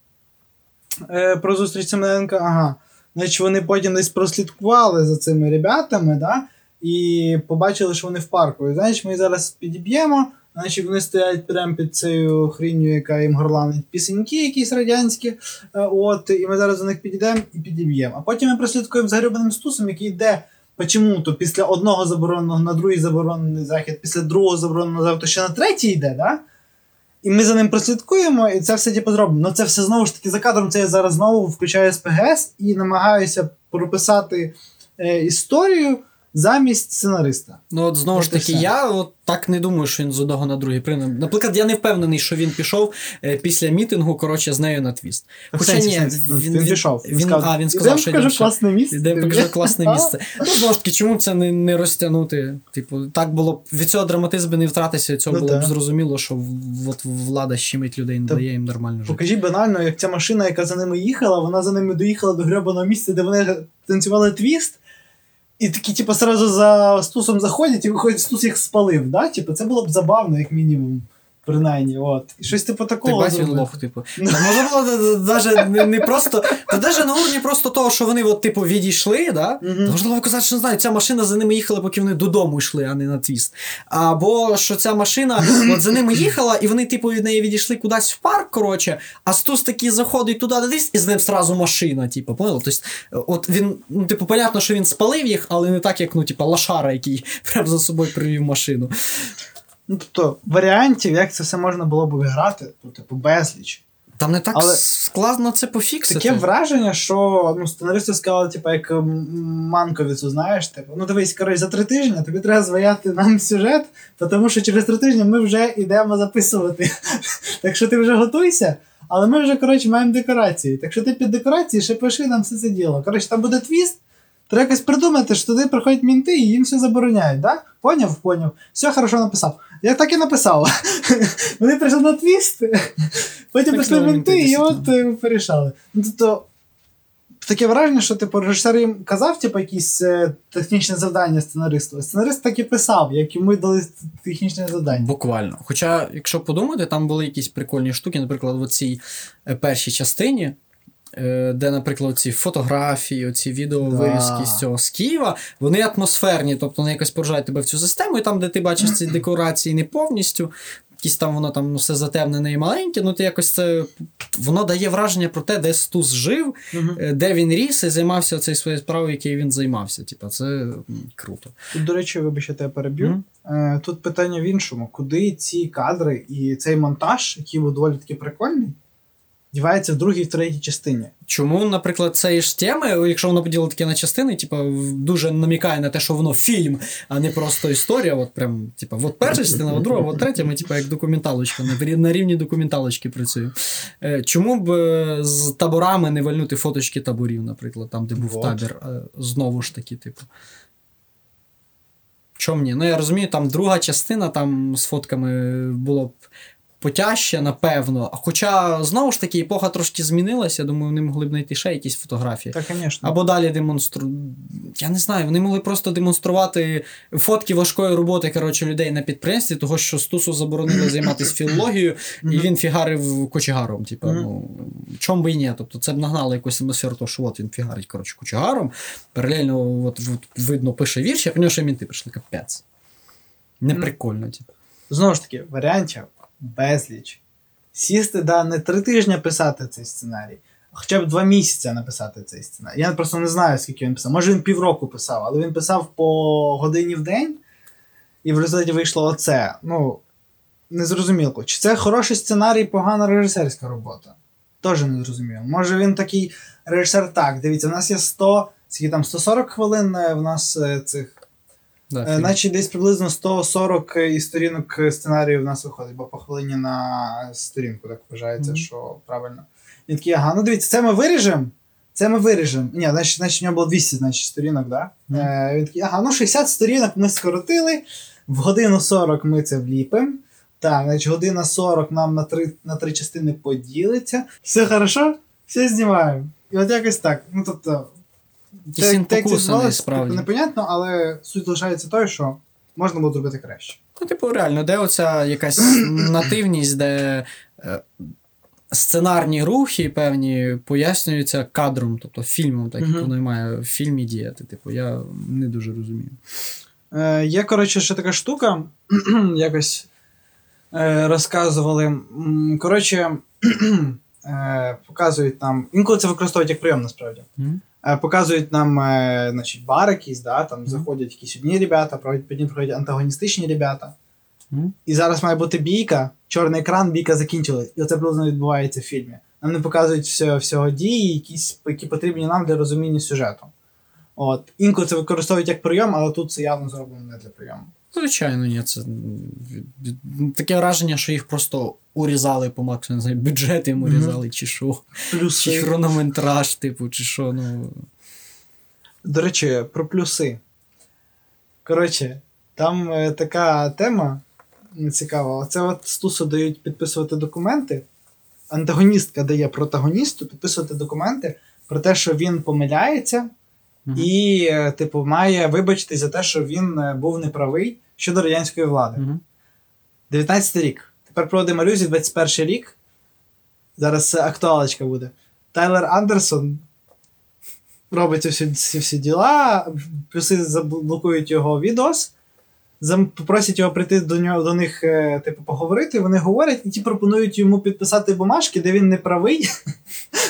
Е, про зустріч Семененка. Ага. Значить, вони потім десь прослідкували за цими ребятами, да? і побачили, що вони в парку. І значить, ми зараз підіб'ємо. Значить, вони стоять прямо під цією хрінню, яка їм горланить пісеньки якісь радянські. Е, От, і ми зараз до них підійдемо і підіб'ємо. А потім ми прослідкуємо за гребаним стусом, який йде Почому то після одного забороненого на другий заборонений захід, після другого забороненого заходу, то ще на третій йде, да? І ми за ним прослідкуємо, і це все типу зробимо. Ну це все знову ж таки за кадром. Це я зараз знову включаю СПГС і намагаюся прописати е, історію замість сценариста. Ну, от знову ж таки, я от так не думаю, що він з одного на другий прийняв. Наприклад, я не впевнений, що він пішов е, після мітингу, коротше, з нею на твіст. Хоча ні, в сенсі, він, він пішов. Він, а, він сказав, що покажу класне місце. Де покажу класне місце. Ну, знову ж таки, чому це не, не розтягнути? Типу, так було б від цього драматизму не втратися, від цього Ну, було б зрозуміло, що в- от влада щемить людей, не дає їм нормально жити. Покажіть банально, як ця машина, яка за ними їхала, вона за ними доїхала до гребаного місця, де вони танцювали твіст. І такі, типу, сразу за стусом заходять, і виходять, стус їх спалив. Да? Типу, це було б забавно, як мінімум. Принаймні, от. І щось типу Ти такого. він зробити. лох, типу. Та може було навіть не, не просто. Та навіть на уровні просто того, що вони, от, типу, відійшли, да? Можливо казати, що не знаю, ця машина за ними їхала, поки вони додому йшли, а не на твіст. Або що ця машина от за ними їхала, і вони, типу, від неї відійшли кудись в парк, коротше, а Стус такий заходить туди десь, і з ним сразу машина, типу, понял? Тобто, от він, ну, типу, понятно, що він спалив їх, але не так, як, ну, типу, лошара, який прям за собою привів машину. Ну, тобто, варіантів, як це все можна було б грати, ну, типу, безліч. Там не так Але- складно це пофіксити. Таке враження, що ну, сценаристи сказали, типу, як Манковіцу, знаєш, типу, ну дивись, коротше, за три тижні тобі треба зваяти нам сюжет, тому що через три тижні ми вже йдемо записувати. так що ти вже готуйся, але ми вже, коротше, маємо декорації. Так що ти під декорації ще пиши нам все це діло. Коротше, там буде твіст. Треба якось придумати, що туди приходять мінти і їм все забороняють, да? Поняв? Поняв. Все хорошо написав. Я так і написав. Вони прийшли на твіст, потім мінти, мінти і от десятно. е, порішали. Ну, тобто, таке враження, що типу, режисер їм казав, типу, якісь е, технічне завдання сценаристу. а Сценарист так і писав, як йому дали технічне завдання. Буквально. Хоча, якщо подумати, там були якісь прикольні штуки, наприклад, в цій е, першій частині. Е, Де, наприклад, ці фотографії, оці відеовирізки Да. з цього з Києва, вони атмосферні, тобто вони якось поражають тебе в цю систему, і там, де ти бачиш ці декорації не повністю, якісь там воно там ну, все затемнене і маленьке, ну ти якось це воно дає враження про те, де Стус жив, е, де він ріс і займався цією своєю справою, якою він займався. Типа, це круто. Тут, до речі, вибач, я переб'ю. Е, Тут питання в іншому: куди ці кадри і цей монтаж, який був доволі таки прикольний, дівається в другій в третій частині. Чому, наприклад, цієї ж теми, якщо воно поділено таке на частини, типу, дуже намікає на те, що воно фільм, а не просто історія. От прям, типу, от перша частина, от друга, от третя, ми, типу, як документалочка, на, на рівні документалочки працюємо. Е, Чому б е, з таборами не вальнути фоточки таборів, наприклад, там, де був Вот. табір, е, знову ж таки, типу. Чому ні? Ну, я розумію, там друга частина там з фотками було б потяжче, напевно. Хоча, знову ж таки, епоха трошки змінилася, я думаю, вони могли б знайти ще якісь фотографії. Так, звісно. Або далі демонстру. Я не знаю, вони могли просто демонструвати фотки важкої роботи коротше, людей на підприємстві, того, що Стусу заборонили займатися філологією, і він фігарив кочегаром. Типу, ну, чом би і ні. Тобто це б нагнало якусь атмосферу, того, що от він фігарить коротше, кочегаром. Паралельно от, от, видно, пише вірші, а по нього ще мінти пішли капець. Неприкольно, типу. Знову ж таки, варіантів безліч. Сісти, да, не три тижні писати цей сценарій, а хоча б два місяці написати цей сценарій. Я просто не знаю, скільки він писав. Може він півроку писав, але він писав по годині в день, і в результаті вийшло оце. Ну, незрозуміло. Чи це хороший сценарій, погана режисерська робота? Теж не зрозуміло. Може він такий режисер так. Дивіться, у нас є 100, скільки там 140 хвилин е, в нас е, цих Да, Е. Наче десь приблизно 140 і сторінок сценарію в нас виходить, бо по хвилині на сторінку так вважається, Мгм. що правильно. Він такий, ага, ну дивіться, це ми виріжемо. Це ми виріжемо. Ні, значить, значить, у нього було 200 значить, сторінок, да? Мгм. Е, він такий, ага, ну 60 сторінок ми скоротили, в годину 40 ми це вліпимо. Так, значить, година 40 нам на три, на три частини поділиться. Все хорошо, все знімаємо. І от якось так. Ну, тобто, Це покусаний, справді. непонятно, але суть лишається той, що можна було зробити краще. Ну, типу, реально, де оця якась нативність, де е, сценарні рухи певні пояснюються кадром, тобто фільмом, так як воно і має в фільмі діяти. Типу, я не дуже розумію. Е, є, коротше, ще така штука, якось е, розказували. Коротше, е, показують нам. Інколи це використовують як прийом, насправді. Е, Показують нам е, значить, бар якийсь, да, там заходять якісь одні ребята, проходять- потім приходять антагоністичні ребята. Мгм. І зараз має бути бійка, чорний екран, бійка закінчилась. І оце приблизно відбувається в фільмі. Нам не показують всього, всього дії, якісь, які потрібні нам для розуміння сюжету. От. Інколи це використовують як прийом, але тут це явно зроблено не для прийому. Звичайно, ні. Це таке враження, що їх просто урізали по максимуму, не знаю, бюджет їм урізали, чи що. Чи хронометраж, типу, чи що, ну. До речі, про плюси. Коротше, там е, така тема цікава. Оце от Стусу дають підписувати документи. Антагоністка дає протагоністу підписувати документи про те, що він помиляється, І, е, типу, має вибачитись за те, що він е, був неправий щодо радянської влади. Мгм. 19 рік. Тепер проводимо алюзію, 21 рік. Зараз е, актуалочка буде. Тайлер Андерсон робить всі, всі діла, плюси заблокують його відос, попросять його прийти до нього до них, е, типу, поговорити. Вони говорять, і ті пропонують йому підписати бумажки, де він не правий.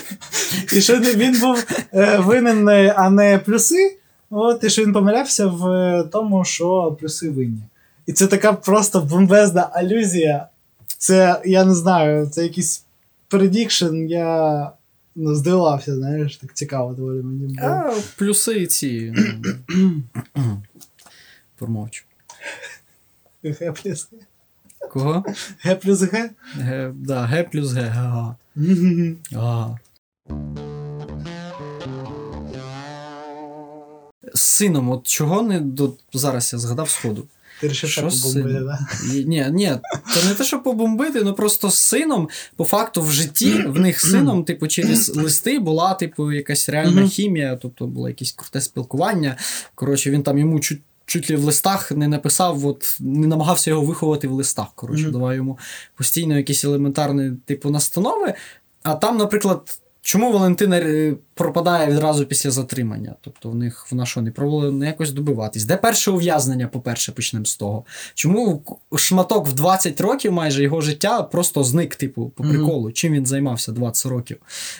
І що він був е, винен, е, а не плюси. От, і що він помилявся в тому, що плюси винні. І це така просто бомбезна алюзія. Це, я не знаю, це якийсь предікшн, я ну, здивувався, знаєш, так цікаво доволі мені було. А плюси ці. ну, Промовчу. Г плюс Г. Кого? Г плюс Г. Г, да, Г плюс Г. З сином, от чого не до... зараз я згадав сходу. Ти рішив Що побомбити, сином? да? Ні, ні, це не те, що побомбити, ну просто з сином, по факту, в житті в них з сином, типу, через листи була, типу, якась реальна хімія, тобто було якесь круте спілкування. Коротше, він там йому чуть. Чуть ли в листах не написав, от не намагався його виховати в листах. Коротше, Мгм. давай йому постійно якісь елементарні типу настанови. А там, наприклад, чому Валентина е, пропадає відразу після затримання? Тобто в них вона що, не пробувала не якось добиватись? Де перше ув'язнення, по-перше, почнемо з того. Чому шматок в 20 років майже його життя просто зник, типу, по приколу? Чим він займався 20 років?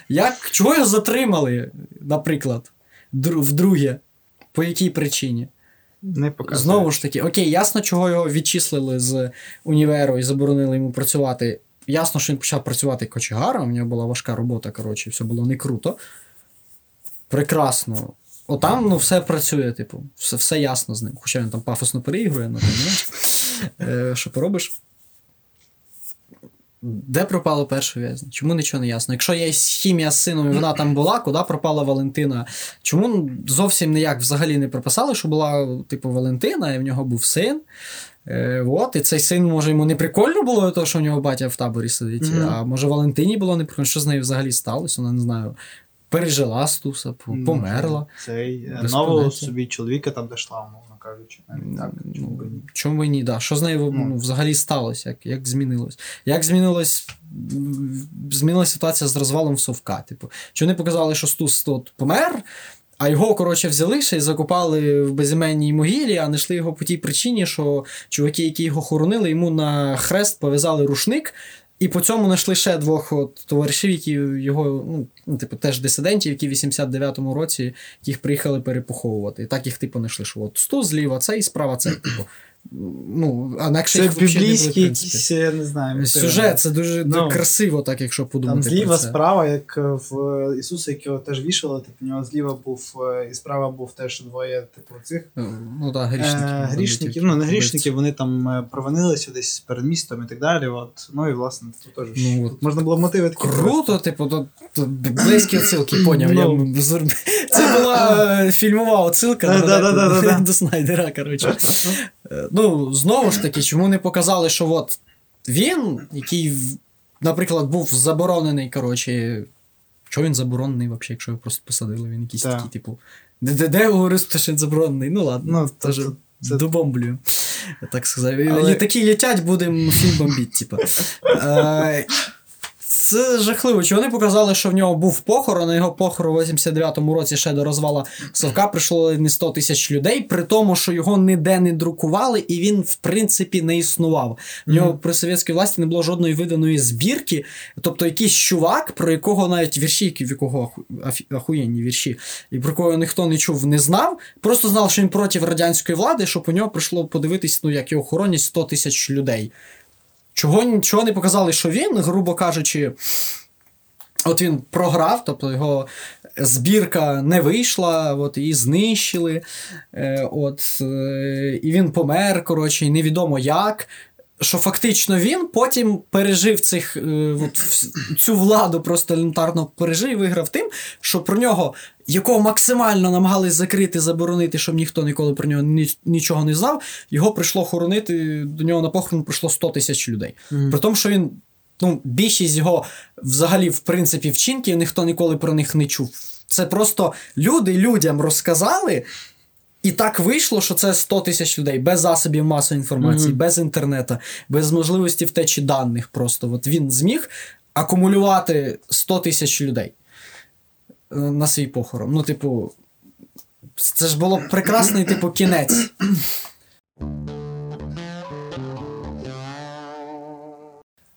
Як, чого його затримали, наприклад, вдруге? По якій причині? Не показує. Знову ж таки, окей, ясно, чого його відчислили з універу і заборонили йому працювати. Ясно, що він почав працювати кочегаром, у нього була важка робота, коротше, все було не круто. Прекрасно. Отам ну, все працює, типу, все, все ясно з ним. Хоча він там пафосно переігрує, ну, що поробиш? Де пропало перше в'язня? Чому нічого не ясно? Якщо є хімія з сином і вона там була, куди пропала Валентина? Чому зовсім ніяк взагалі не прописали, що була, типу, Валентина, і в нього був син. Е, от, і цей син, може, йому не прикольно було, то, що в нього батя в таборі сидить. Мгм. А може Валентині було не прикольно, що з нею взагалі сталося? Вона не знаю. Пережила стуса, померла. Цей е, нового собі чоловіка там дійшла, умовно кажучи. Навіть так, чому ні. Ну, Чому б ні? Да. Що з нею Ну. взагалі сталося? Як, як змінилось? Як змінилось, змінилася ситуація з розвалом Совка? Типу, що вони показали, що Стус тут помер, а його, коротше, взяли ще і закопали в безіменній могилі, а знайшли його по тій причині, що чуваки, які його хоронили, йому на хрест пов'язали рушник. І по цьому знайшли ще двох от, товаришів, які його, ну, ну, типу, теж дисидентів, які в 89-му році їх приїхали перепуховувати. І так їх, типу, знайшли, що от сто зліва цей, справа цей, типу. Ну, а інакше Це біблійський якийсь, я не знаю. Сюжет, це дуже Ну, красиво, так, якщо подумати. Там зліва, про це. справа, як е, в е, Ісуса, якого теж вішали, типу, у нього зліва був е, і справа був теж двоє, типу, цих Ну так, грішників. Е, грішників, ну не грішників, вони там провинилися десь перед містом і так далі. От. Ну і власне тут теж Ну, тут можна було мотиви такі. Круто, типу, то, то біблейські оцилки, поняв. Я, Ну. зр- це була фільмова да, да, да. до Снайдера, коротше. Е, Ну, знову ж таки, чому не показали, що от він, який, наприклад, був заборонений, коротше. Чого він заборонений, взагалі, якщо його просто посадили? Він якийсь Так. такий, типу. Де, де, говорив, що він заборонений? Ну ладно, Ну, теж тобто це- добомблюю. Так сказав. Але- І такі летять, будемо фільм бомбити, типу. Це жахливо. Чи вони показали, що в нього був похорон, на його похорон у 89-му році ще до розвала Совка прийшло не 100 тисяч людей, при тому, що його ніде не друкували, і він, в принципі, не існував. В нього при совєтській власті не було жодної виданої збірки. Тобто якийсь чувак, про якого навіть вірші, які- в якого аху- ахуєнні вірші, і про кого ніхто не чув, не знав, просто знав, що він проти радянської влади, щоб у нього прийшло подивитись, ну як його хоронять 100 тисяч людей. Чого, нічого не показали, що він, грубо кажучи, от він програв, тобто його збірка не вийшла, от, її знищили. Е, от, е, і він помер, коротше, і невідомо як. Що фактично він потім пережив цих, е, от, цю владу, просто елементарно пережив і виграв тим, що про нього, якого максимально намагались закрити, заборонити, щоб ніхто ніколи про нього ні, нічого не знав, його прийшло хоронити, до нього на похорон прийшло 100 тисяч людей. При тому, що він, ну, більшість його взагалі, в принципі, вчинків ніхто ніколи про них не чув. Це просто люди людям розказали. І так вийшло, що це 100 тисяч людей без засобів масової інформації, Мгм. без інтернету, без можливості втечі даних. Просто от він зміг акумулювати 100 тисяч людей е, на свій похорон. Ну, типу, це ж було прекрасний, типу, кінець.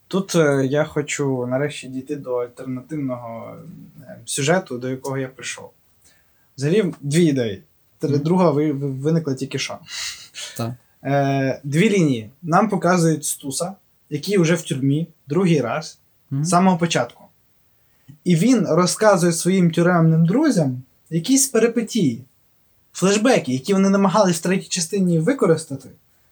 Тут е, я хочу нарешті дійти до альтернативного е, сюжету, до якого я прийшов. Взагалі, дві ідеї. Тр- Друга ви- ви- виникла тільки що. Так. Е, дві лінії. Нам показують Стуса, який вже в тюрмі другий раз з самого початку. І він розказує своїм тюремним друзям якісь перипетії, флешбеки, які вони намагались в третій частині використати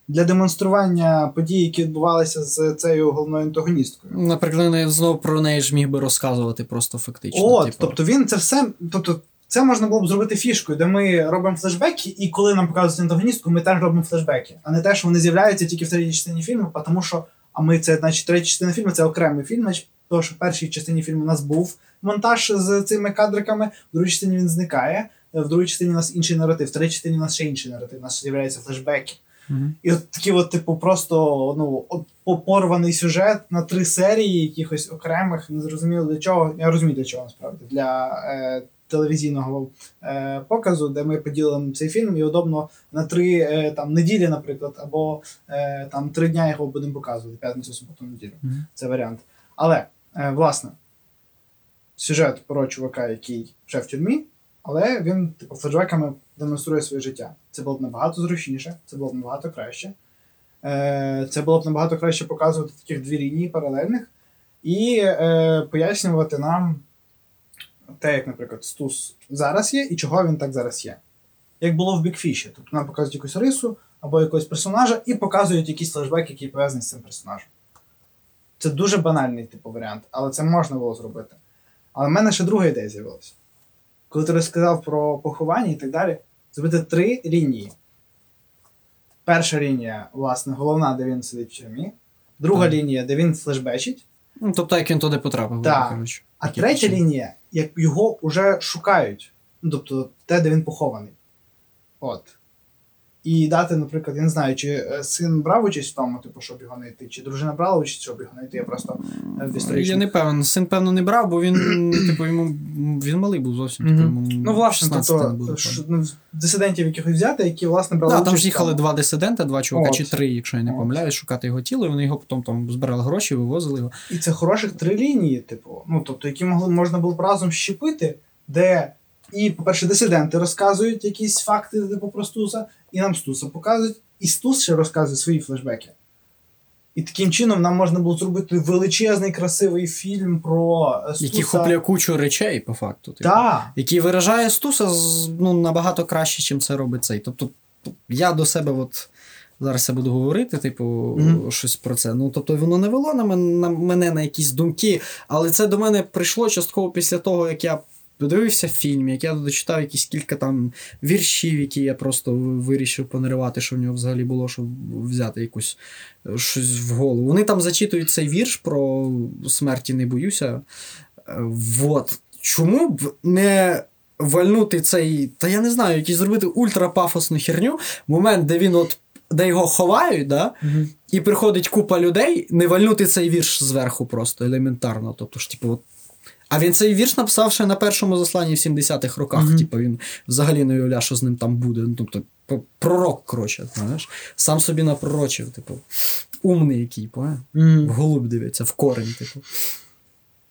для демонстрування подій, які відбувалися з цією головною антагоністкою. Наприклад, знову про неї ж міг би розказувати просто фактично. От, типу. тобто він це все. Тобто, це можна було б зробити фішкою, де ми робимо флешбеки, і коли нам показують антагоністку, ми теж робимо флешбеки. А не те, що вони з'являються тільки в третій частині фільму, тому що а ми це, значить, третя частина фільму це окремий фільм, значить, тому що в першій частині фільму у нас був монтаж з цими кадриками, в другій частині він зникає, в другій частині у нас інший наратив, в третій частині у нас ще інший наратив, у нас з'являються флешбеки. Мгм. І от такі, от, типу, просто ну, от порваний сюжет на три серії, якихось окремих, не зрозуміло для чого. Я розумію для чого насправді. Для е, телевізійного е, показу, де ми поділимо цей фільм, і удобно на три е, там, неділі, наприклад, або е, там три дня його будемо показувати, п'ятницю, суботу, неділю. Мгм. Це варіант. Але, е, власне, сюжет про чувака, який вже в тюрмі, але він, типу, флешбеками демонструє своє життя. Це було б набагато зручніше, це було б набагато краще. Е, Це було б набагато краще показувати таких дві лінії паралельних і е, пояснювати нам те, як, наприклад, Стус зараз є і чого він так зараз є. Як було в Бікфіші. Тобто нам показують якусь рису або якогось персонажа і показують якийсь флешбек, який пов'язаний з цим персонажем. Це дуже банальний типу варіант, але це можна було зробити. Але в мене ще друга ідея з'явилася. Коли ти розказав про поховання і так далі, зробити три лінії. Перша лінія, власне, головна, де він сидить в тюрмі. Друга Так. лінія, де він флешбечить. Ну, тобто, як він туди потрапив, Так. кажучи. А третя лінія, як його вже шукають. Ну, тобто те, де він похований. От. І дати, наприклад, я не знаю, чи е, син брав участь в тому, типу, щоб його знайти, чи дружина брала участь, щоб його знайти. Я просто е, в Я не певен. Син, певно, не брав, бо він, типу, йому він малий був зовсім. Типу, йому Ну, власне, 16 не тобто, було, ш- ну, дисидентів якихось взяти, які, власне, брали Да, участь. там ж їхали два дисидента, два чувака От. чи три, якщо я не помиляюсь, шукати його тіло, і вони його потім там збирали гроші, вивозили його. І це хороших три лінії, типу, ну тобто, які могли можна було б разом щепити, де і, по-перше, дисиденти розказують якісь факти, типу про Стуса, і нам Стуса показують, і Стус ще розказує свої флешбеки. І таким чином нам можна було зробити величезний красивий фільм про е, Стуса. Який хопляє кучу речей, по факту. Типу. Так. Який виражає Стуса ну, набагато краще, чим це робить цей. Тобто, я до себе от. Зараз я буду говорити, типу, Мгм. щось про це. Ну, тобто, воно не вело на мене, на мене на якісь думки, але це до мене прийшло частково після того, як я подивився фільм, як я дочитав якісь кілька там віршів, які я просто вирішив понаривати, що в нього взагалі було, щоб взяти якусь е, щось в голову. Вони там зачитують цей вірш про смерті не боюся. Е, Вот. Чому б не вальнути цей, та я не знаю, якийсь зробити ультрапафосну херню, момент, де він от де його ховають, да? і приходить купа людей, не вальнути цей вірш зверху просто елементарно. Тобто ж, типу, от... А він цей вірш написав ще на першому засланні в 70-х роках. Мгм. Типу, він взагалі не уявляв, що з ним там буде. Ну, тобто, пророк, коротше, знаєш. Сам собі напророчив, типу, умний який, поняв? В голуб дивиться, в корень, типу.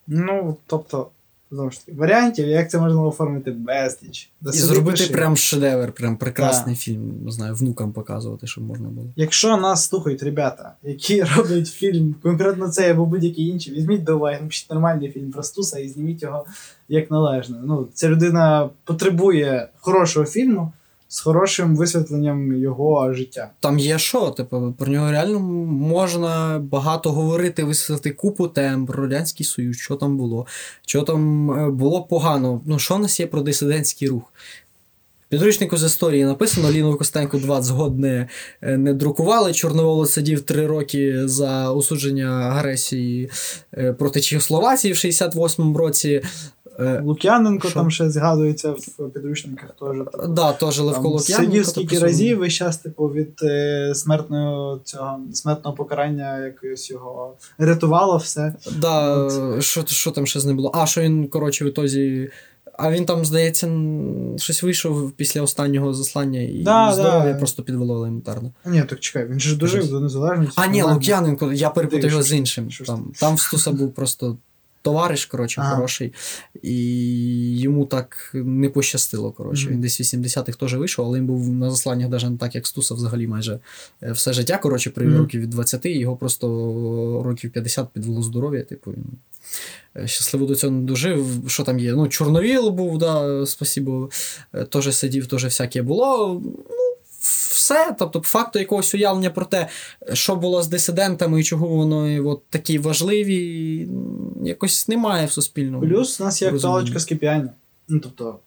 Ну, тобто, знову ж таки, варіантів, як це можна оформити безліч. Да І зробити пиши. прям шедевр, прям прекрасний фільм, не знаю, внукам показувати, щоб можна було. Якщо нас слухають ребята, які роблять фільм, конкретно цей або будь-який інший, візьміть до уваги, напишіть нормальний фільм про Стуса і зніміть його як належно. Ну, ця людина потребує хорошого фільму з хорошим висвітленням його життя. Там є що, типу, про нього реально можна багато говорити, висвітлити купу тем про Радянський Союз, що там було, що там е, було погано. Ну, що в нас є про дисидентський рух? Підручнику з історії написано, Ліну Костенко 20 год не, е, не друкували. Чорноволос сидів 3 роки за осудження агресії е, проти Чехословації в 68-му році. Е, Лук'яненко Що? там ще згадується в підручниках теж. Да, теж Левко Там Лук'яненко. сидів скільки разів весь час, типу, від е, смертного цього смертного покарання якось його рятувало все. Да, що, що там ще з ним було? А, що він, коротше, в ітозі. А він там, здається, щось вийшов після останнього заслання і Да, здоров'я да. просто підвело елементарно. Ні, так чекай, він же дожив до незалежності. А, ні. Лук'яненко, я перепутав його з іншим. Там, там в Стуса був просто товариш, коротше, Ага. хороший. І йому так не пощастило. Коротше. Він десь в 80-х теж вийшов, але він був на засланнях навіть не так, як Стуса, взагалі майже е, все життя. Коротше, Мгм. років від 20, його просто років 50 підвело здоров'я. Типу, він е, щасливо до цього не дожив. Що там є? Ну, Чорновіл був, да, спасибо. е, Теж сидів, теж всяке було. Ну, все, тобто, факту якогось уявлення про те, що було з дисидентами і чого вони от такі важливі, якось немає в суспільному. Плюс у нас є актуалочка з кип'яння. Ну, тобто,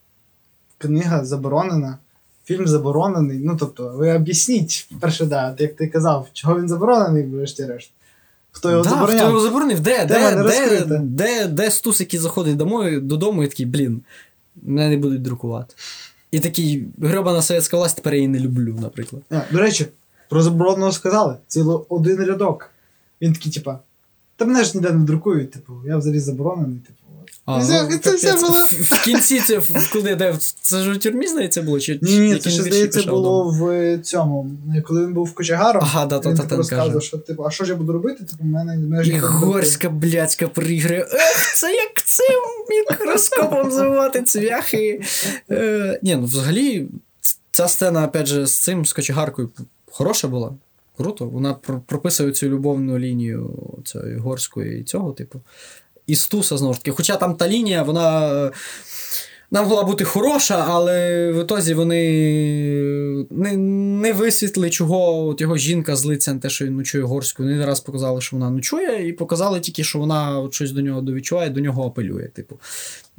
книга заборонена, фільм заборонений. Ну, тобто, ви об'ясніть, перше, да, як ти казав, чого він заборонений, врешті-решт. Хто його да, забороняв? Хто його заборонив? Де, де, де, де, де стус, який заходить домой, додому і такий, блін, мене не будуть друкувати. І такий, гребана совєтська власть, тепер я її не люблю, наприклад. А, до речі, про забороненого сказали. Ціло один рядок. Він такий, типа, та мене ж ніде не друкують, типу, я взагалі заборонений, типу. А, це- ну, це все було- в, в кінці це в, куди, де, це ж у тюрмі, здається, було? Чи, Ні, ні, це ще здається було в цьому, коли він був в Кочегаром. Ага, да, він та, та, розказував, каже. що типу, а що ж я буду робити? Типу, мене, мене не горська блядська приграє. Ех, це як цим мікроскопом звивати цвяхи. Е, ні, ну взагалі, ця сцена, опять же, з цим, з кочегаркою, хороша була. Круто. Вона про- прописує цю любовну лінію цієї горської і цього, типу. І Стуса, знову ж таки. Хоча там та лінія, вона. Вона могла бути хороша, але в ітозі вони не, не висвітли, чого от його жінка злиться на те, що він ночує горську. Вони не раз показали, що вона ночує, і показали тільки, що вона от щось до нього довідчуває, до нього апелює. Типу.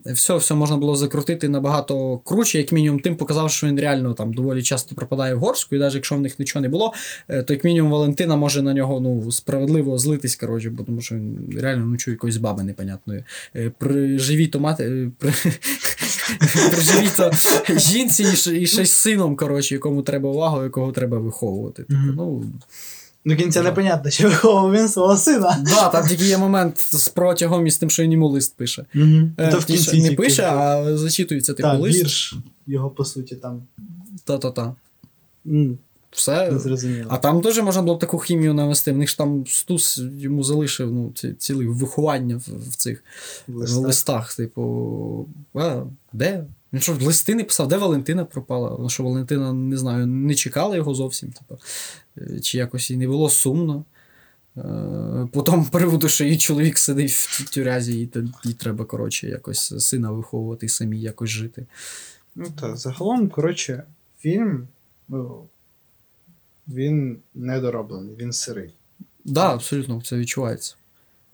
Все, все можна було закрутити набагато круче, як мінімум, тим показав, що він реально там доволі часто пропадає в горську, і навіть якщо в них нічого не було, е, то як мінімум Валентина може на нього ну, справедливо злитись, коротше, бо тому що він реально ночує якоїсь баби непонятної. Е, При живій то мати. е, При, при живій то жінці і ще- й з сином, коротше, якому треба увагу, якого треба виховувати. Мгм. ну, До кінця Да. непонятно, чи виховував він свого сина. да, там тільки є момент з протягом і з тим, що він йому лист пише. Е, То в кінці не пише, а зачитується типу Так, лист. вірш його, по суті, там. Та-та-та. М, Все. Не зрозуміло. А там теж можна було б таку хімію навести. В них ж там Стус йому залишив ну, ці, ціле виховання в, в цих листах. листах. Типу, а, де? Він що, листи не писав, де Валентина пропала? Ну, що Валентина, не знаю, не чекала його зовсім. Типу, Е, чи якось їй не було сумно. Е, По тому приводу, що її чоловік сидить в тюрязі, і їй треба, коротше, якось сина виховувати і самі якось жити. Ну так, загалом, коротше, фільм, ну, він недороблений, він сирий. Да, абсолютно це відчувається.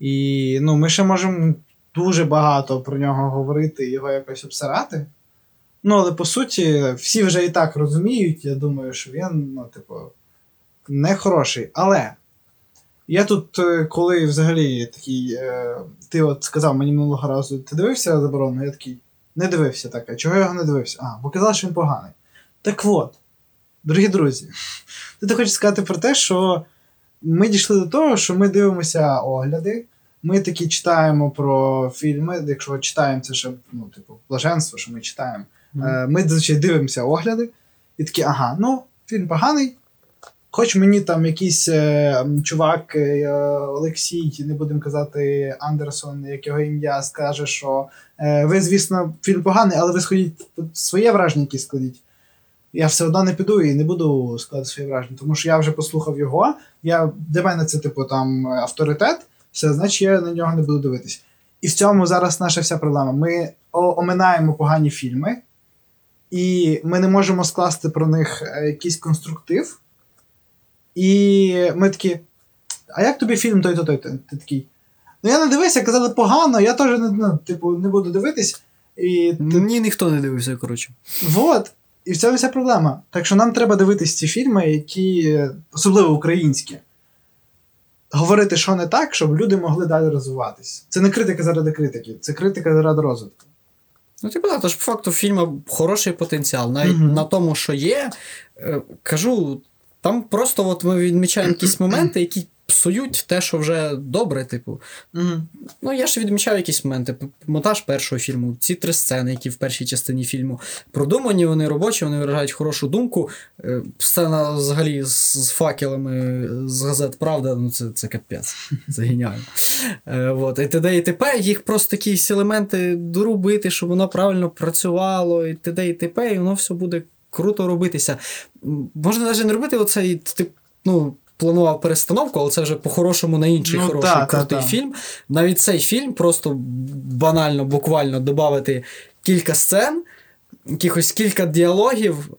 І ну, ми ще можемо дуже багато про нього говорити і його якось обсирати. Ну, але по суті, всі вже і так розуміють, я думаю, що він, ну, типу, не хороший. Але я тут, е, коли взагалі такий, е, ти от сказав мені минулого разу, ти дивився заборону? Я такий, не дивився так. А чого я його не дивився? А, бо казав, що він поганий. Так от, Дорогі друзі, я хочу сказати про те, що ми дійшли до того, що ми дивимося огляди. Ми такі читаємо про фільми. Якщо читаємо, це ще ну, типу, блаженство, що ми читаємо. Е, Ми зазвичай дивимося огляди, і такі, ага, ну, фільм поганий. Хоч мені там якийсь е, чувак, е, Олексій, не будемо казати Андерсон, як його ім'я, скаже, що е, ви, звісно, фільм поганий, але ви сходіть своє враження якісь складіть. Я все одно не піду і не буду складати своє враження, тому що я вже послухав його. Я, для мене це, типу, там авторитет, все, значить я на нього не буду дивитись. І в цьому зараз наша вся проблема. Ми оминаємо погані фільми, і ми не можемо скласти про них е, якийсь конструктив. І ми такі. А як тобі фільм той-то той? Ти такий. Ну я не дивився, казали погано, я теж не, ну, типу, не буду дивитись. І ти Ні, ніхто не дивився, коротше. Вот. І в цьому вся проблема. Так що нам треба дивитись ці фільми, які, особливо українські, говорити, що не так, щоб люди могли далі розвиватись. Це не критика заради критики, це критика заради розвитку. Ну, типу, да, тож по факту в фільму хороший потенціал. Навіть Мгм. на тому, що є, е, кажу, там просто от ми відмічаємо якісь моменти, які псують те, що вже добре, типу. Ну, я ж відмічаю якісь моменти. Монтаж першого фільму, ці три сцени, які в першій частині фільму продумані, вони робочі, вони виражають хорошу думку. Е, Сцена взагалі з, з факелами з газет Правда, ну це, це капець. Це геніально. Е, от. І т.д. і т.п. їх просто якісь елементи дорубити, щоб воно правильно працювало, і т.д. і т.п. і воно все буде круто робитися. Можна навіть не робити оцей, ти, ну. Планував перестановку, але це вже по-хорошому на інший Ну, хороший та, та, крутий та. фільм. Навіть цей фільм просто банально, буквально додати кілька сцен, якихось кілька діалогів.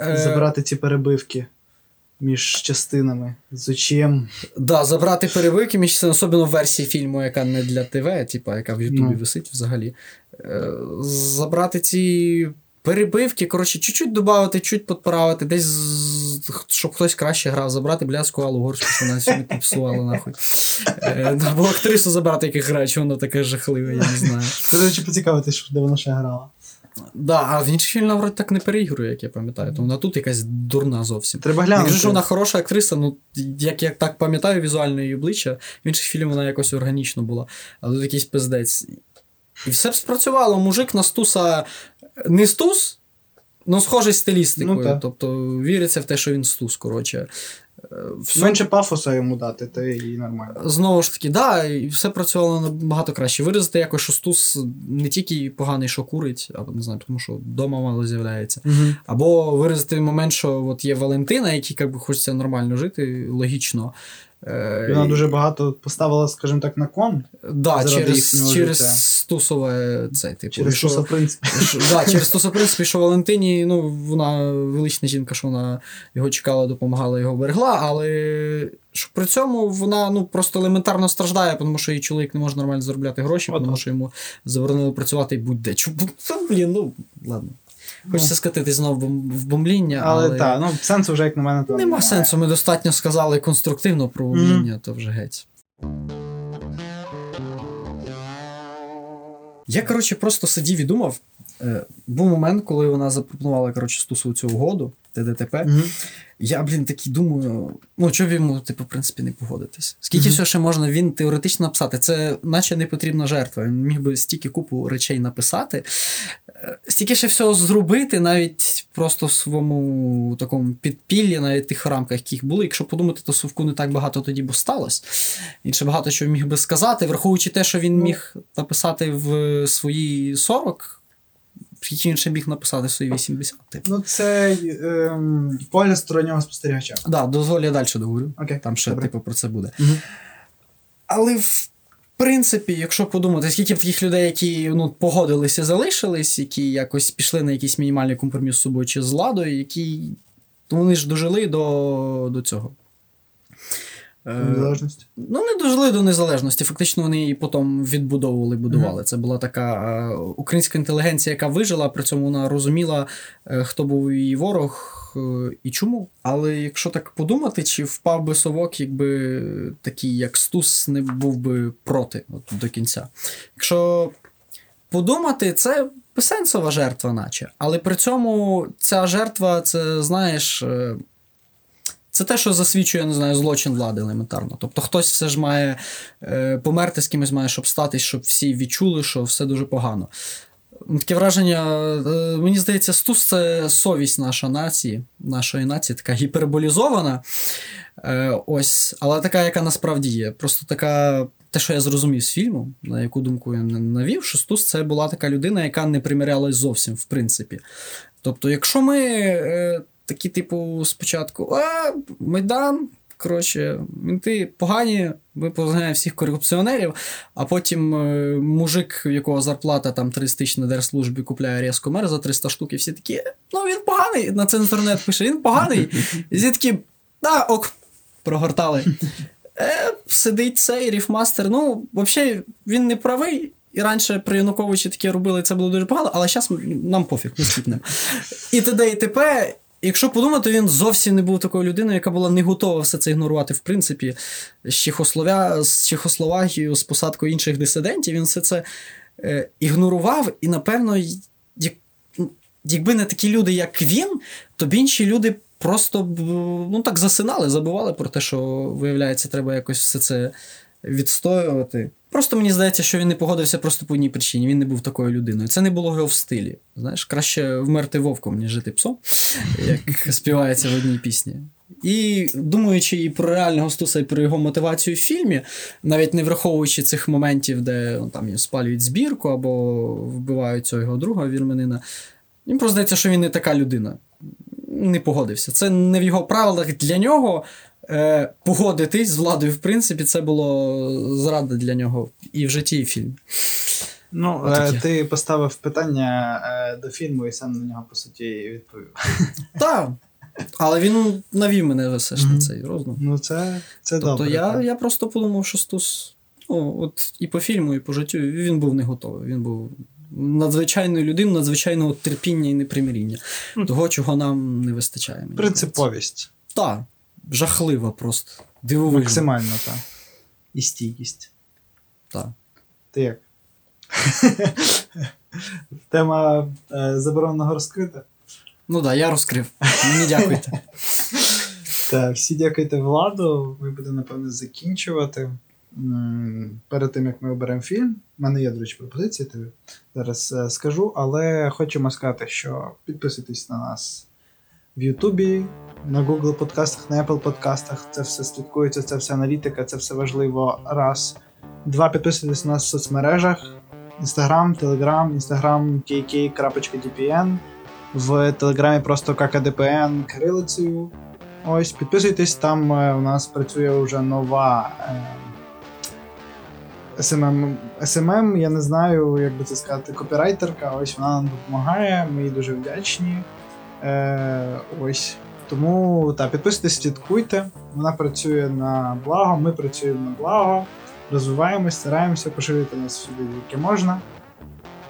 е, Забрати ці перебивки між частинами. Зачем? Да, забрати перебивки між цим, особливо в версії фільму, яка не для ТВ, типа, яка в Ютубі Ну. висить взагалі. Е, забрати ці перебивки, коротше, чуть-чуть додати, чуть підправити, десь, щоб хтось краще грав, забрати блядську Аллу Горську, що вона сьогодні попсувала нахуй. Е, або актрису забрати, яка грає, що вона така жахлива, я не знаю. До речі, поцікавитись, де вона ще грала. Да, а в інших фільмах вроді так не переігрує, як я пам'ятаю. То вона тут якась дурна зовсім. Треба глянути. Якщо ж вона хороша актриса, ну як я так пам'ятаю візуально її обличчя, в інших фільмах вона якось органічно була, але тут якийсь пиздець. І все б спрацювало. Мужик на стуса не стус, але схожий стилістикою. Ну, тобто віриться в те, що він стус, коротше. Е, все- Менше пафоса йому дати, то і нормально. Знову ж таки, да, і все працювало набагато краще. Виразити якось, що стус не тільки поганий, що курить, а не знаю, тому що вдома мало з'являється. Або виразити момент, що от є Валентина, який як би, хочеться нормально жити, логічно. Е, Вона дуже багато поставила, скажімо так, на кон да, через, через життя. стусове це, типу. через в принципі. да, через Туса, в принципі, що Валентині, ну, вона велична жінка, що вона його чекала, допомагала, його берегла, але що при цьому вона ну, просто елементарно страждає, тому що її чоловік не може нормально заробляти гроші, тому що йому заборонили працювати і будь-де. Чому? Блін, ну, ладно. Хочеться скатити знову в бом- в бомбління, але, Але так, ну сенсу вже, як на мене, там нема сенсу. Ми достатньо сказали конструктивно про бомбління, то вже геть. Я, коротше, просто сидів і думав. Е, був момент, коли вона запропонувала коротше, стусу цю угоду, ТДТП. Мгм. Я, блін, такий думаю, ну чого б йому, типу, в принципі, не погодитись? Скільки Мгм. всього ще можна він теоретично написати? Це наче не потрібна жертва. Він міг би стільки купу речей написати, стільки ще всього зробити, навіть просто в своєму такому підпіллі, навіть тих рамках, яких були. Якщо подумати, то Совку не так багато тоді б сталося. Він ще багато чого міг би сказати, враховуючи те, що він Ну. міг написати в свої 40. Скільки він ще міг написати в свої 80. Типу. Ну, це ем, погляд стороннього спостерігача. Да, дозволь, я далі договорю. Окей. Там ще, добре. типу, про це буде. Мгм. Але в принципі, якщо подумати, скільки б таких людей, які ну, погодилися, залишились, які якось пішли на якийсь мінімальний компроміс з собою чи з владою, які ну, вони ж дожили до, до цього. Е, Незалежності. Ну, не дожили до незалежності. Фактично вони її потім відбудовували, будували. Це була така е, українська інтелігенція, яка вижила, при цьому вона розуміла, е, хто був її ворог і чому. Але якщо так подумати, чи впав би совок, якби такий, як Стус, не був би проти от, до кінця. Якщо подумати, це безсенсова жертва, наче. Але при цьому ця жертва, це, знаєш. Це те, що засвідчує, я не знаю, злочин влади елементарно. Тобто хтось все ж має е, померти з кимось має, щоб статись, щоб всі відчули, що все дуже погано. Таке враження, е, мені здається, Стус це совість наша нації, нашої нації, така гіперболізована. Е, ось, але така, яка насправді є. Просто така, те, що я зрозумів з фільму, на яку думку я навів, що Стус це була така людина, яка не примирялась зовсім, в принципі. Тобто, якщо ми е, такі, типу, спочатку, а, Майдан. Коротше, мінти погані, ми позганяємо всіх корупціонерів, а потім е, мужик, в якого зарплата там 30 тисяч на держслужбі, купляє різко мер за 300 штук, і всі такі, ну він поганий. На це інтернет пише, він поганий. І всі такі, да, ок, прогортали. Е, сидить цей ріфмастер. Ну, взагалі, він не правий. І раніше при Януковичі таке робили, це було дуже погано, але зараз нам пофіг, ми скіпнемо. І т.д. і т.п. Якщо подумати, він зовсім не був такою людиною, яка була не готова все це ігнорувати, в принципі, з, Чехословя... з Чехословакією, з посадкою інших дисидентів, він все це е, ігнорував, і, напевно, як... якби не такі люди, як він, то б інші люди просто ну, так засинали, забували про те, що, виявляється, треба якось все це відстоювати. Просто мені здається, що він не погодився просто по одній причині. Він не був такою людиною. Це не було його в стилі. Знаєш, краще вмерти вовком, ніж жити псом, як співається в одній пісні. І думаючи і про реального Стуса, і про його мотивацію в фільмі, навіть не враховуючи цих моментів, де ну, там спалюють збірку або вбивають цього його друга вірменина, мені просто здається, що він не така людина. Не погодився. Це не в його правилах для нього. Е, погодитись з владою, в принципі, це було зрада для нього і в житті, і в фільмі. Ну, Отаке. е, ти поставив питання е, до фільму і сам на нього, по суті, відповів. Так. Але він навів мене все ж на цей розум. Ну, це, це Тобто добре. я, так. я просто подумав, що Стус, ну, от і по фільму, і по життю він був не готовий. Він був надзвичайною людиною, надзвичайного терпіння і непримиріння. Того, чого нам не вистачає. мені Принциповість. Так, жахлива просто. Дивовижна. Максимально, так. І стійкість. Так. Ти як? Тема е, забороненого розкрита. Ну так, да, я розкрив. Мені дякуйте. Так, всі дякуйте владу. Ми будемо, напевно, закінчувати. Перед тим, як ми оберемо фільм, в мене є, до речі, пропозиція, тобі зараз е, скажу, але хочемо сказати, що підписуйтесь на нас в Ютубі, на Google подкастах, на Apple подкастах. Це все слідкується, це все аналітика, це все важливо. Раз. Два, підписуйтесь на нас в соцмережах: Instagram, Telegram, Instagram kk.dpn, в Телеграмі просто ККДПН кирилицею. Ось, підписуйтесь, там е, у нас працює вже нова е, SMM, SMM, я не знаю, як би це сказати, копірайтерка. Ось вона нам допомагає, ми їй дуже вдячні. Е, ось. Тому так, підписуйтесь, слідкуйте. Вона працює на благо, ми працюємо на благо, розвиваємось, стараємося поширити нас сюди, яке можна.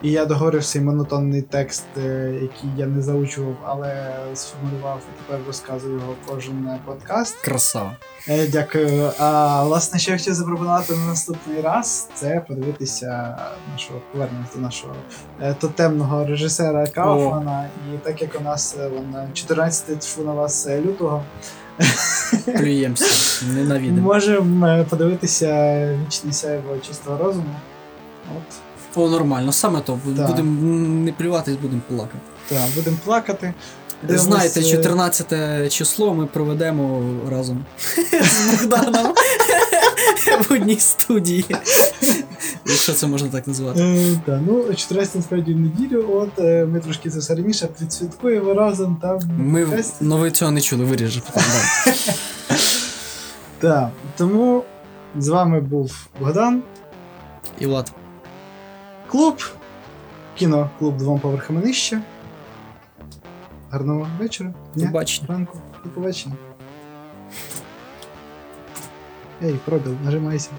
І я договорив цей монотонний текст, е, який я не заучував, але сформулював і тепер розказую його кожен е, подкаст. Красава. Е, Дякую. А власне, що я хотів запропонувати на наступний раз, це подивитися нашого повернемось до нашого е, тотемного режисера Кауфмана. І так як у нас вон, 14 тьфу на вас е, лютого, Плюємося. Ненавидимо. можемо подивитися вічне сяйво чистого розуму. От. О, нормально, саме то. Так. Будемо не плюватись, будемо плакати. Так, будемо плакати. Знаєте, Дивимось, е, 14 число ми проведемо разом з Богданом в одній студії. Якщо це можна так назвати. Е, та, ну, 14 насправді в неділю, от е, ми трошки це все раніше відсвяткуємо разом там. Ми ну ви цього не чули, виріжу потім. Так, тому з вами був Богдан, І Влад. Клуб, кіно, клуб двом поверхами нижче. Гарного вечора, дня, Побачення. ранку, до побачення. Ей, пробіл, нажимайся.